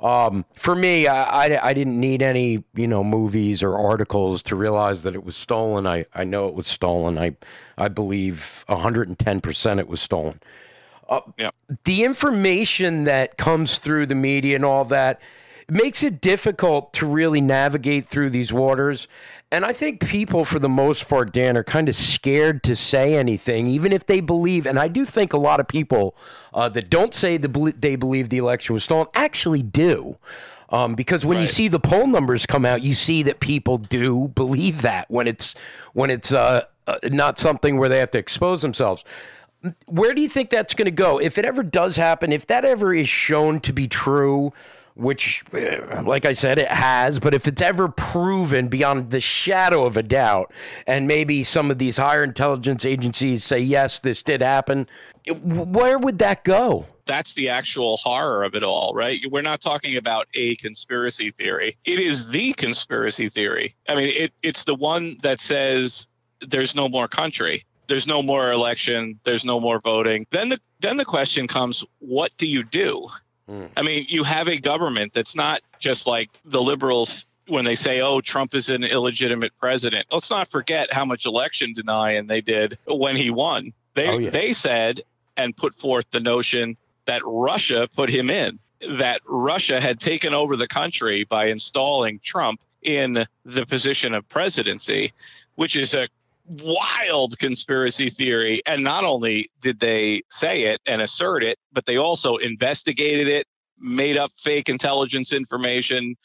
Um, for me, I, I, I didn't need any, you know, movies or articles to realize that it was stolen. I, I know it was stolen. I, I believe 110% it was stolen. Uh, Yeah. The information that comes through the media and all that makes it difficult to really navigate through these waters. And I think people, for the most part, Dan, are kind of scared to say anything, even if they believe. And I do think a lot of people uh, that don't say the, they believe the election was stolen actually do. Um, because when you see the poll numbers come out, you see that people do believe that when it's when it's uh, uh, not something where they have to expose themselves where do you think that's going to go if it ever does happen if that ever is shown to be true which uh, like i said it has but if it's ever proven beyond the shadow of a doubt and maybe some of these higher intelligence agencies say yes this did happen where would that go That's the actual horror of it all, right? We're not talking about a conspiracy theory. It is the conspiracy theory. I mean, it, it's the one that says there's no more country. There's no more election. There's no more voting. Then the then the question comes, what do you do? Hmm. I mean, you have a government that's not just like the liberals when they say, "Oh, Trump is an illegitimate president." Let's not forget how much election denying they did when he won. They Oh, yeah. they said and put forth the notion that Russia put him in, that Russia had taken over the country by installing Trump in the position of presidency, which is a wild conspiracy theory. And not only did they say it and assert it, but they also investigated it, made up fake intelligence information,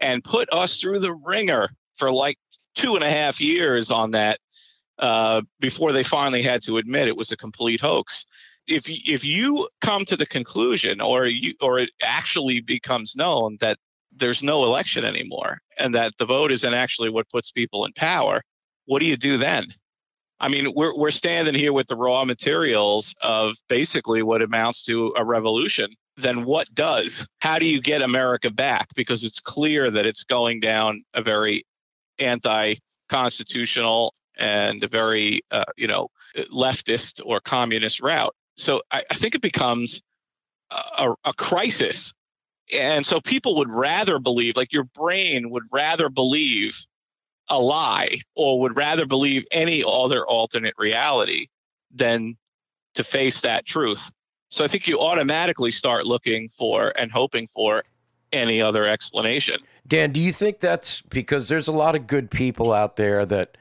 and put us through the ringer for like two and a half years on that uh, before they finally had to admit it was a complete hoax. If y- if you come to the conclusion, or you or it actually becomes known that there's no election anymore, and that the vote isn't actually what puts people in power, what do you do then? I mean, we're we're standing here with the raw materials of basically what amounts to a revolution. Then what does? How do you get America back? Because it's clear that it's going down a very anti-constitutional and a very uh, you know leftist or communist route. So I, I think it becomes a, a crisis, and so people would rather believe, like your brain would rather believe a lie or would rather believe any other alternate reality than to face that truth. So I think you automatically start looking for and hoping for any other explanation. Dan, do you think that's because there's a lot of good people out there that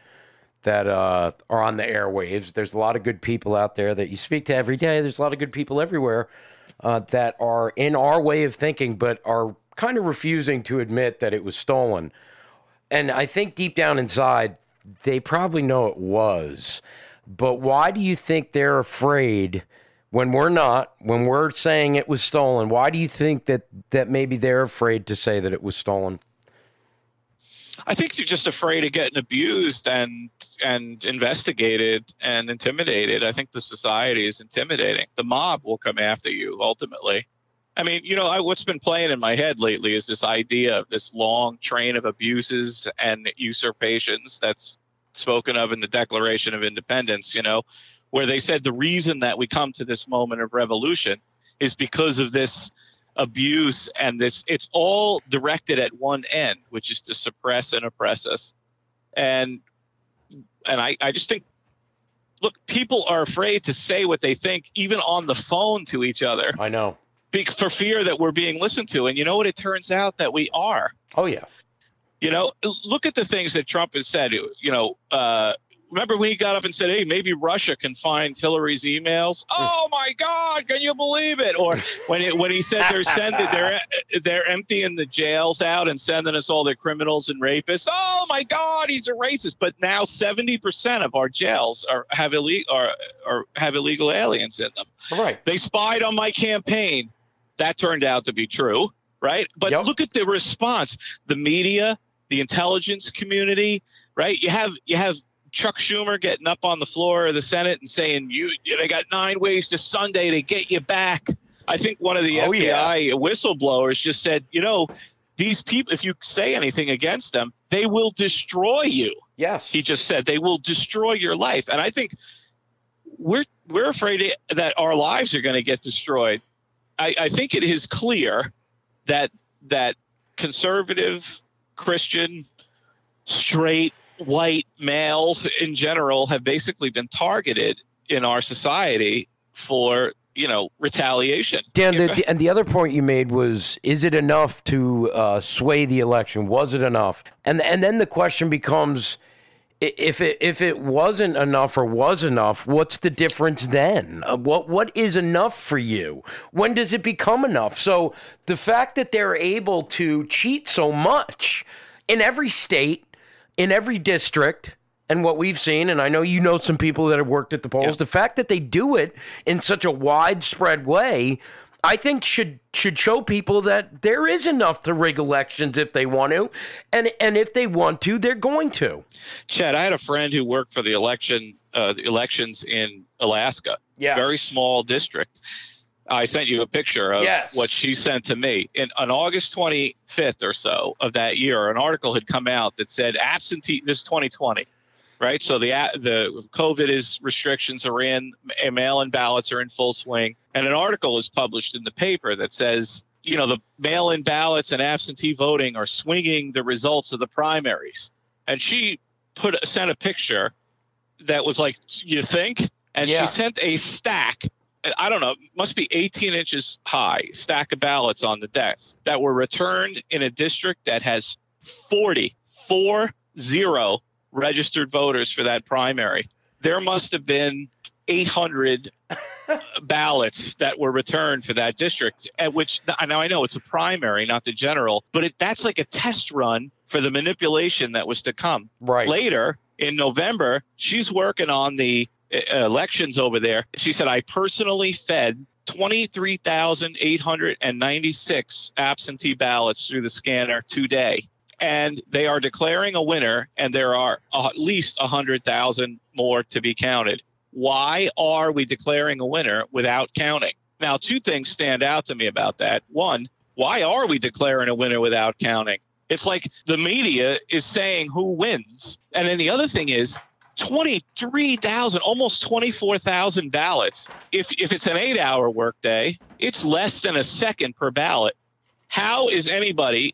that uh, are on the airwaves? There's a lot of good people out there that you speak to every day. There's a lot of good people everywhere uh, that are in our way of thinking, but are kind of refusing to admit that it was stolen. And I think deep down inside, they probably know it was. But why do you think they're afraid when we're not, when we're saying it was stolen? Why do you think that, that maybe they're afraid to say that it was stolen? I think you're just afraid of getting abused and and investigated and intimidated. I think the society is intimidating. The mob will come after you ultimately. I mean, you know, I, what's been playing in my head lately is this idea of this long train of abuses and usurpations that's spoken of in the Declaration of Independence. You know, where they said the reason that we come to this moment of revolution is because of this abuse and this it's all directed at one end which is to suppress and oppress us and and i i just think look, people are afraid to say what they think, even on the phone to each other, I know. For fear that we're being listened to. And you know what? It turns out that we are. Oh yeah. You know, look at the things that Trump has said. You know, uh, remember when he got up and said, "Hey, maybe Russia can find Hillary's emails." <laughs> oh my God, can you believe it? Or when it, when he said they're sending they're they're emptying the jails out and sending us all their criminals and rapists. Oh my God, he's a racist. But now seventy percent of our jails are have illegal are, are have illegal aliens in them. All right. They spied on my campaign. That turned out to be true, right? But Yep. look at the response. The media, the intelligence community, right? You have you have Chuck Schumer getting up on the floor of the Senate and saying, "You, they got nine ways to Sunday to get you back." I think one of the Oh, FBI whistleblowers just said, "You know, these people, if you say anything against them, they will destroy you." Yes. He just said they will destroy your life, and I think we're we're afraid that our lives are going to get destroyed. I, I think it is clear that that conservative, Christian, straight, white males in general have basically been targeted in our society for you know retaliation. Dan, the, and the other point you made was: Is it enough to uh, sway the election? Was it enough? And and then the question becomes: If it if it wasn't enough or was enough, what's the difference then? Uh, what what is enough for you? When does it become enough? So the fact that they're able to cheat so much in every state, in every district, and what we've seen, and I know you know some people that have worked at the polls, the fact that they do it in such a widespread way, I think should should show people that there is enough to rig elections if they want to, and and if they want to, they're going to. Chet, I had a friend who worked for the election uh, the elections in Alaska. Yes. Very small district. I sent you a picture of Yes. what she sent to me. In on August 25th or so of that year, an article had come out that said absentee. This is 2020, right? So the the COVID is restrictions are in, mail-in ballots are in full swing, and an article is published in the paper that says, you know, the mail-in ballots and absentee voting are swinging the results of the primaries. And she put sent a picture that was like, you think? And Yeah. she sent a stack. I don't know, must be 18 inches high, stack of ballots on the desk that were returned in a district that has 40, four zero registered voters for that primary. There must have been 800 <laughs> ballots that were returned for that district, at which now I know it's a primary, not the general, but it, that's like a test run for the manipulation that was to come Right. later in November, she's working on the uh, elections over there. She said, I personally fed 23,896 absentee ballots through the scanner today. And they are declaring a winner, and there are at least 100,000 more to be counted. Why are we declaring a winner without counting? Now, two things stand out to me about that. One, why are we declaring a winner without counting? It's like the media is saying who wins. And then the other thing is 23,000, almost 24,000 ballots. If, if it's an eight hour workday, it's less than a second per ballot. How is anybody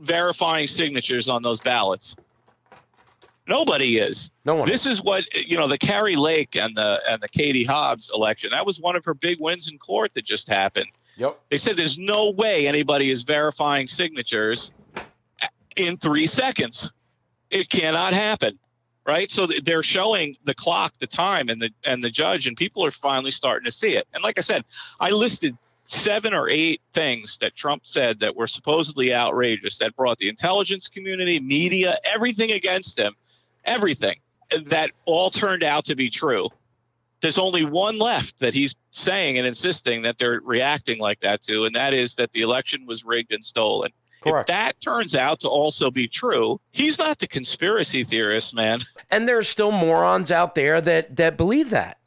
verifying signatures on those ballots? Nobody is. No one. This is what you know. The Kari Lake and the and the Katie Hobbs election. That was one of her big wins in court that just happened. Yep. They said there's no way anybody is verifying signatures in three seconds. It cannot happen, right? So they're showing the clock, the time, and the and the judge, and people are finally starting to see it. And like I said, I listed seven or eight things that Trump said that were supposedly outrageous that brought the intelligence community, media, everything against him, everything that all turned out to be true there's only one left that he's saying and insisting that they're reacting like that to, and that is that the election was rigged and stolen. Correct. If that turns out to also be true, he's not the conspiracy theorist, man. And there's still morons out there that that believe that.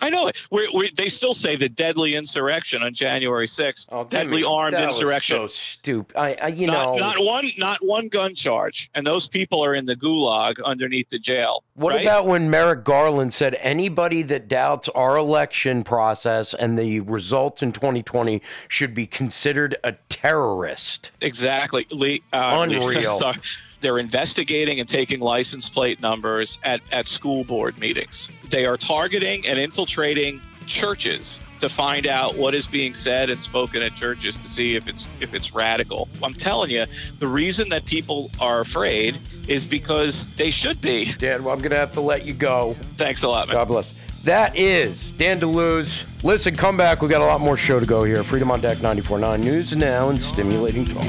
I know it. We're, we they still say the deadly insurrection on January 6th. Oh, deadly armed that was insurrection. so stupid. I, I you not, know. not one, not one gun charge, and those people are in the gulag underneath the jail. What right? about when Merrick Garland said anybody that doubts our election process and the results in 2020 should be considered a terrorist? Exactly. Lee, uh, Lee- <laughs> Unreal. sorry. They're investigating and taking license plate numbers at, at school board meetings. They are targeting and infiltrating churches to find out what is being said and spoken at churches to see if it's if it's radical. I'm telling you, the reason that people are afraid is because they should be. <laughs> Dan, well, I'm going to have to let you go. Thanks a lot, man. God bless. That is Dan DeLuz. Listen, come back. We've got a lot more show to go here. Freedom on Deck 94.9 News now and stimulating talk.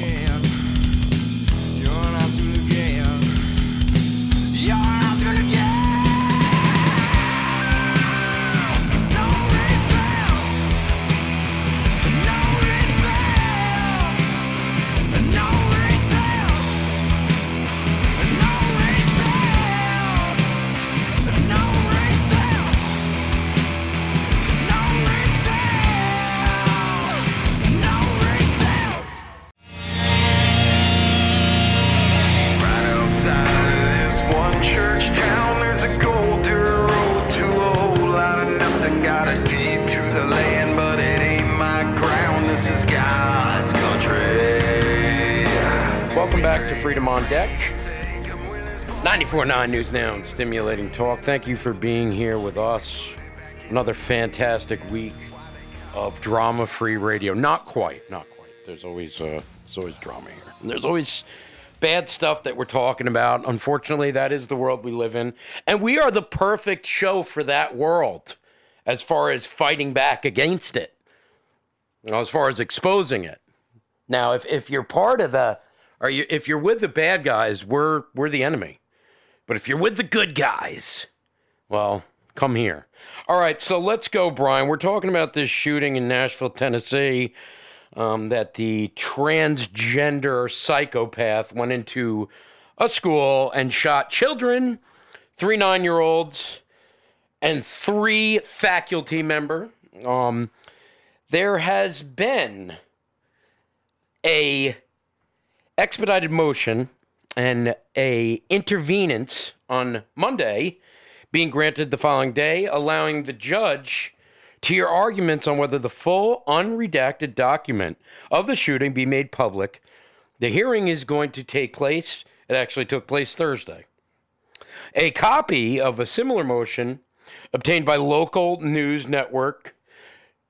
94.9 News Now and Stimulating Talk. Thank you for being here with us. Another fantastic week of drama-free radio. Not quite, not quite. There's always uh, there's always drama here. And there's always bad stuff that we're talking about. Unfortunately, that is the world we live in, and we are the perfect show for that world, as far as fighting back against it. You know, as far as exposing it. Now, if, if you're part of the, or you, if you're with the bad guys, we're we're the enemy. But if you're with the good guys, well, come here. All right, so let's go, Brian. We're talking about this shooting in Nashville, Tennessee. Um, that the transgender psychopath went into a school and shot children, three nine-year-olds, and three faculty member. Um, there has been a expedited motion and a intervenance on Monday being granted the following day, allowing the judge to hear arguments on whether the full unredacted document of the shooting be made public. The hearing is going to take place. It actually took place Thursday. A copy of a similar motion obtained by local news network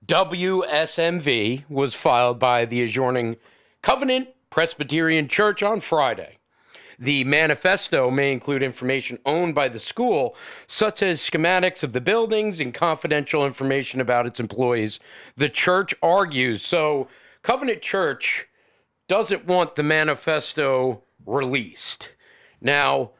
WSMV was filed by the adjoining Covenant Presbyterian Church on Friday. The manifesto may include information owned by the school, such as schematics of the buildings and confidential information about its employees. The church argues. So, Covenant Church doesn't want the manifesto released. Now,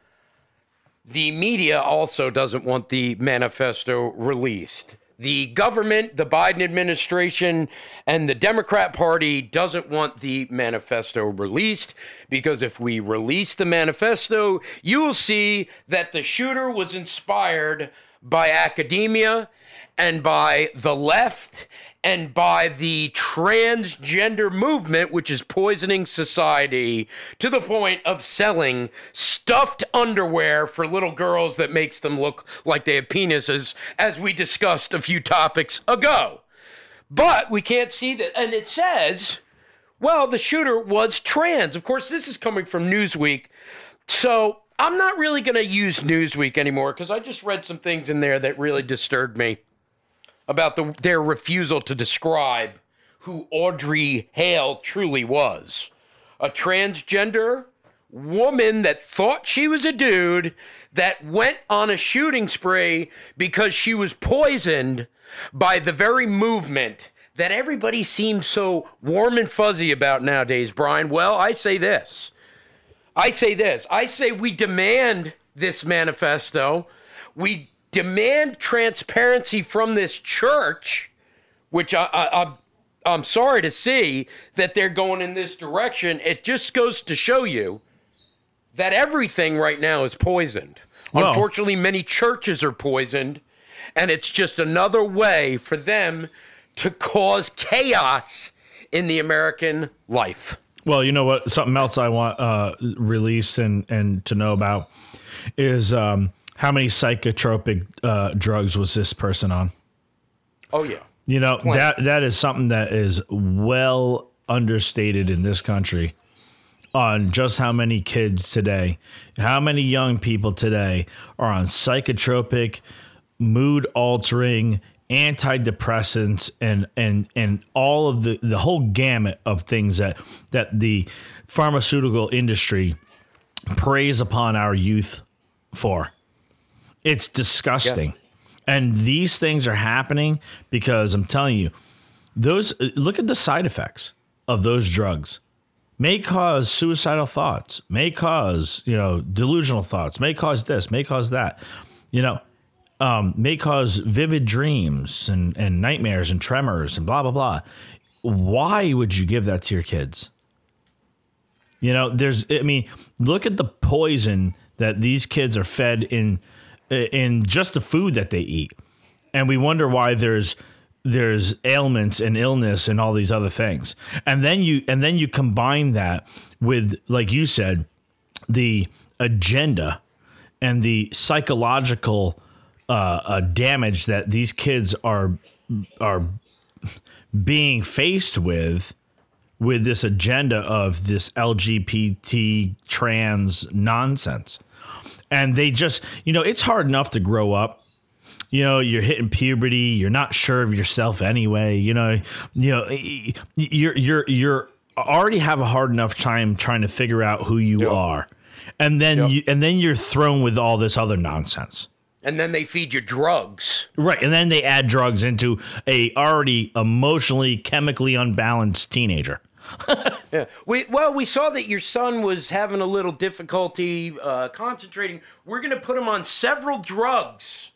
the media also doesn't want the manifesto released. The government, the Biden administration, and the Democrat Party doesn't want the manifesto released because if we release the manifesto, you will see that the shooter was inspired by academia and by the left and by the transgender movement, which is poisoning society to the point of selling stuffed underwear for little girls that makes them look like they have penises, as we discussed a few topics ago. But we can't see that. And it says, well, the shooter was trans. Of course, this is coming from Newsweek. So I'm not really going to use Newsweek anymore because I just read some things in there that really disturbed me about the, their refusal to describe who Audrey Hale truly was. A transgender woman that thought she was a dude that went on a shooting spree because she was poisoned by the very movement that everybody seems so warm and fuzzy about nowadays, Brian. Well, I say this. I say this. I say we demand this manifesto. We demand transparency from this church, which I, I, I'm, I'm sorry to see that they're going in this direction. It just goes to show you that everything right now is poisoned. Well- Unfortunately, many churches are poisoned, and it's just another way for them to cause chaos in the American life. Well, you know what? Something else I want uh, released and and to know about is um, how many psychotropic uh, drugs was this person on? Oh, yeah. You know Plenty. that that is something that is well understated in this country. on just how many kids today, how many young people today are on psychotropic, mood altering, antidepressants and and and all of the the whole gamut of things that that the pharmaceutical industry preys upon our youth for. It's disgusting. And these things are happening because I'm telling you, those look at the side effects of those drugs. May cause suicidal thoughts, may cause, you know, delusional thoughts, may cause this, may cause that. You know, um, may cause vivid dreams and, and nightmares and tremors and blah blah blah. Why would you give that to your kids? You know, there's I mean, look at the poison that these kids are fed in in just the food that they eat. And we wonder why there's there's ailments and illness and all these other things. And then you and then you combine that with like you said the agenda and the psychological uh, uh, damage that these kids are are being faced with with this agenda of this LGBT trans nonsense. And they just, you know, it's hard enough to grow up. You know, you're hitting puberty, you're not sure of yourself anyway, you know, you know, you're you're you're already have a hard enough time trying to figure out who you Yep. are. And then Yep. you and then you're thrown with all this other nonsense. And then they feed you drugs. Right, and then they add drugs into a already emotionally, chemically unbalanced teenager. <laughs> Yeah. We well, we saw that your son was having a little difficulty uh, concentrating. We're gonna put him on several drugs.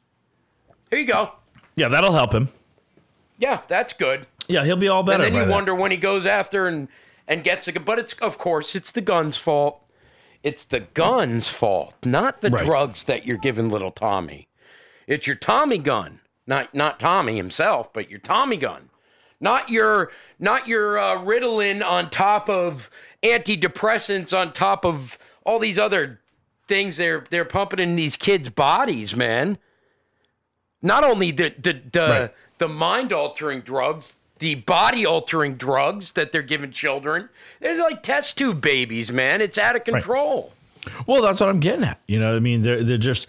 Here you go. Yeah, that'll help him. Yeah, that's good. Yeah, he'll be all better. and then you then. wonder when he goes after and and gets a gun. But it's of course it's the gun's fault. It's the gun's fault, not the Right. drugs that you're giving little Tommy. It's your Tommy gun, not not Tommy himself, but your Tommy gun, not your not your uh, Ritalin on top of antidepressants on top of all these other things they're they're pumping in these kids' bodies, man. Not only the the the, Right. the mind altering drugs, the body altering drugs that they're giving children. It's like test tube babies, man. It's out of control. Well, that's what I'm getting at. You know, I mean, they're they're just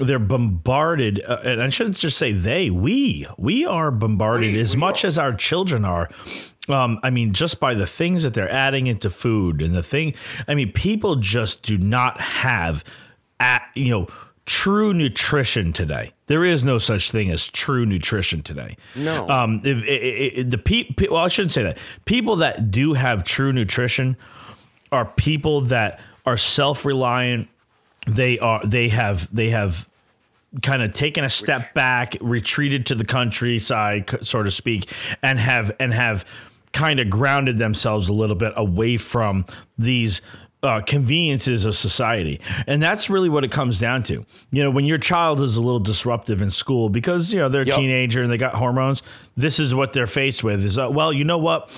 they're bombarded, uh, and I shouldn't just say they. We we are bombarded We- as we much are. as our children are. Um, I mean, just by the things that they're adding into food and the thing. I mean, people just do not have, at, you know, true nutrition today. There is no such thing as true nutrition today. No. Um, if, i i the pe- pe- well, I shouldn't say that. People that do have true nutrition are people that are self-reliant they are they have they have kind of taken a step back retreated to the countryside so to speak and have and have kind of grounded themselves a little bit away from these uh, conveniences of society. And that's really what it comes down to. You know when your child is a little disruptive in school because you know they're a Yep. teenager and they got hormones this is what they're faced with is uh, well you know what?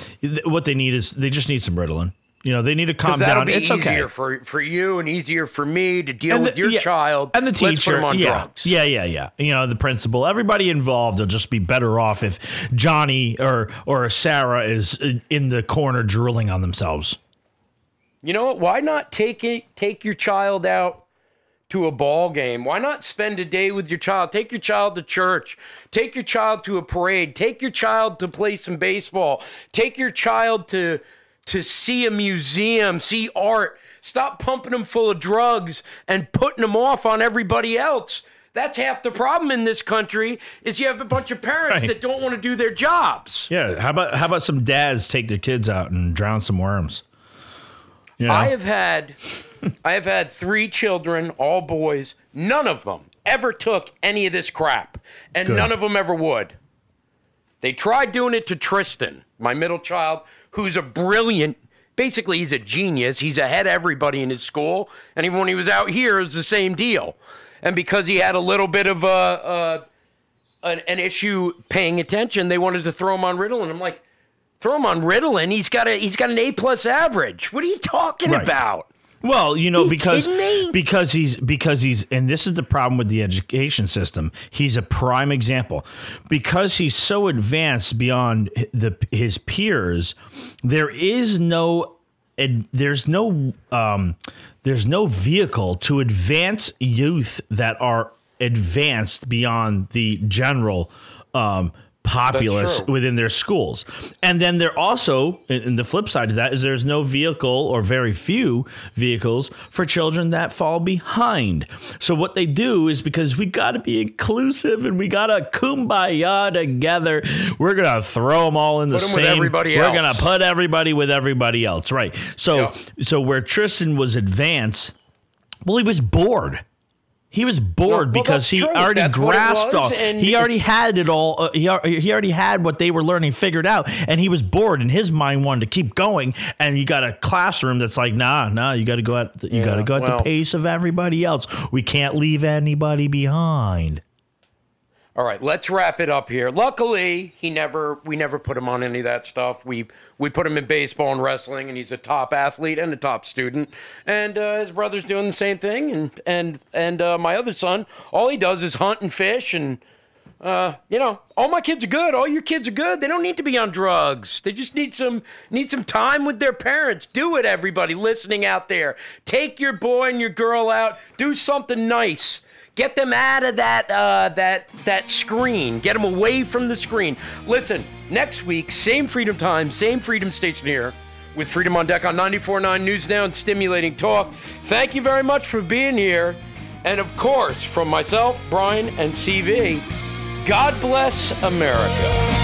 What they need is they just need some ritalin you know they need to calm that'll down be it's easier okay for for you and easier for me to deal and with your yeah, child. and the teacher. Let's put him on yeah, drugs. Yeah, yeah, yeah. You know, the principal, everybody involved will just be better off if Johnny or or Sarah is uh, in the corner drooling on themselves. You know what? Why not take it? Take your child out to a ball game. Why not spend a day with your child? Take your child to church. Take your child to a parade. Take your child to play some baseball. Take your child to to see a museum, see art. Stop pumping them full of drugs and putting them off on everybody else. That's half the problem in this country is you have a bunch of parents Right. that don't want to do their jobs. Yeah. How about how about some dads take their kids out and drown some worms? You know? I have had I have had three children, all boys. None of them ever took any of this crap, and Good. none of them ever would. They tried doing it to Tristan, my middle child, who's a brilliant. Basically, he's a genius. He's ahead of everybody in his school, and even when he was out here, it was the same deal. And because he had a little bit of a, a an, an issue paying attention, they wanted to throw him on Ritalin. I'm like, throw him on Ritalin. He's got a he's got an A plus average. What are you talking Right. about? Well, you know, you because because he's because he's and this is the problem with the education system. He's a prime example because he's so advanced beyond the his peers. There is no ad, there's no um, there's no vehicle to advance youth that are advanced beyond the general um, populace within their schools. And then there also, and and the flip side of that is there's no vehicle or very few vehicles for children that fall behind. So what they do is because we got to be inclusive and we got to kumbaya together, we're going to throw them all in the same. with everybody we're going to put everybody with everybody else, right? So Yeah. so where Tristan was advanced, well, he was bored. He was bored well, because he true. already That's grasped all. He already had it all. Uh, he, he already had what they were learning figured out, and he was bored. And his mind wanted to keep going. And you got a classroom that's like, nah, nah. You got to go at. The, you got to go at well- the pace of everybody else. We can't leave anybody behind. All right, let's wrap it up here. Luckily, he never we never put him on any of that stuff. We we put him in baseball and wrestling, and he's a top athlete and a top student. And uh, his brother's doing the same thing. And and and uh, my other son, all he does is hunt and fish. And uh, you know, all my kids are good. All your kids are good. They don't need to be on drugs. They just need some need some time with their parents. Do it, everybody listening out there. Take your boy and your girl out. Do something nice. Get them out of that uh, that that screen. Get them away from the screen. Listen, next week, same Freedom Time, same Freedom Station here, with Freedom on Deck on 94.9 News Now and Stimulating Talk. Thank you very much for being here, and of course, from myself, Brian, and CV. God bless America.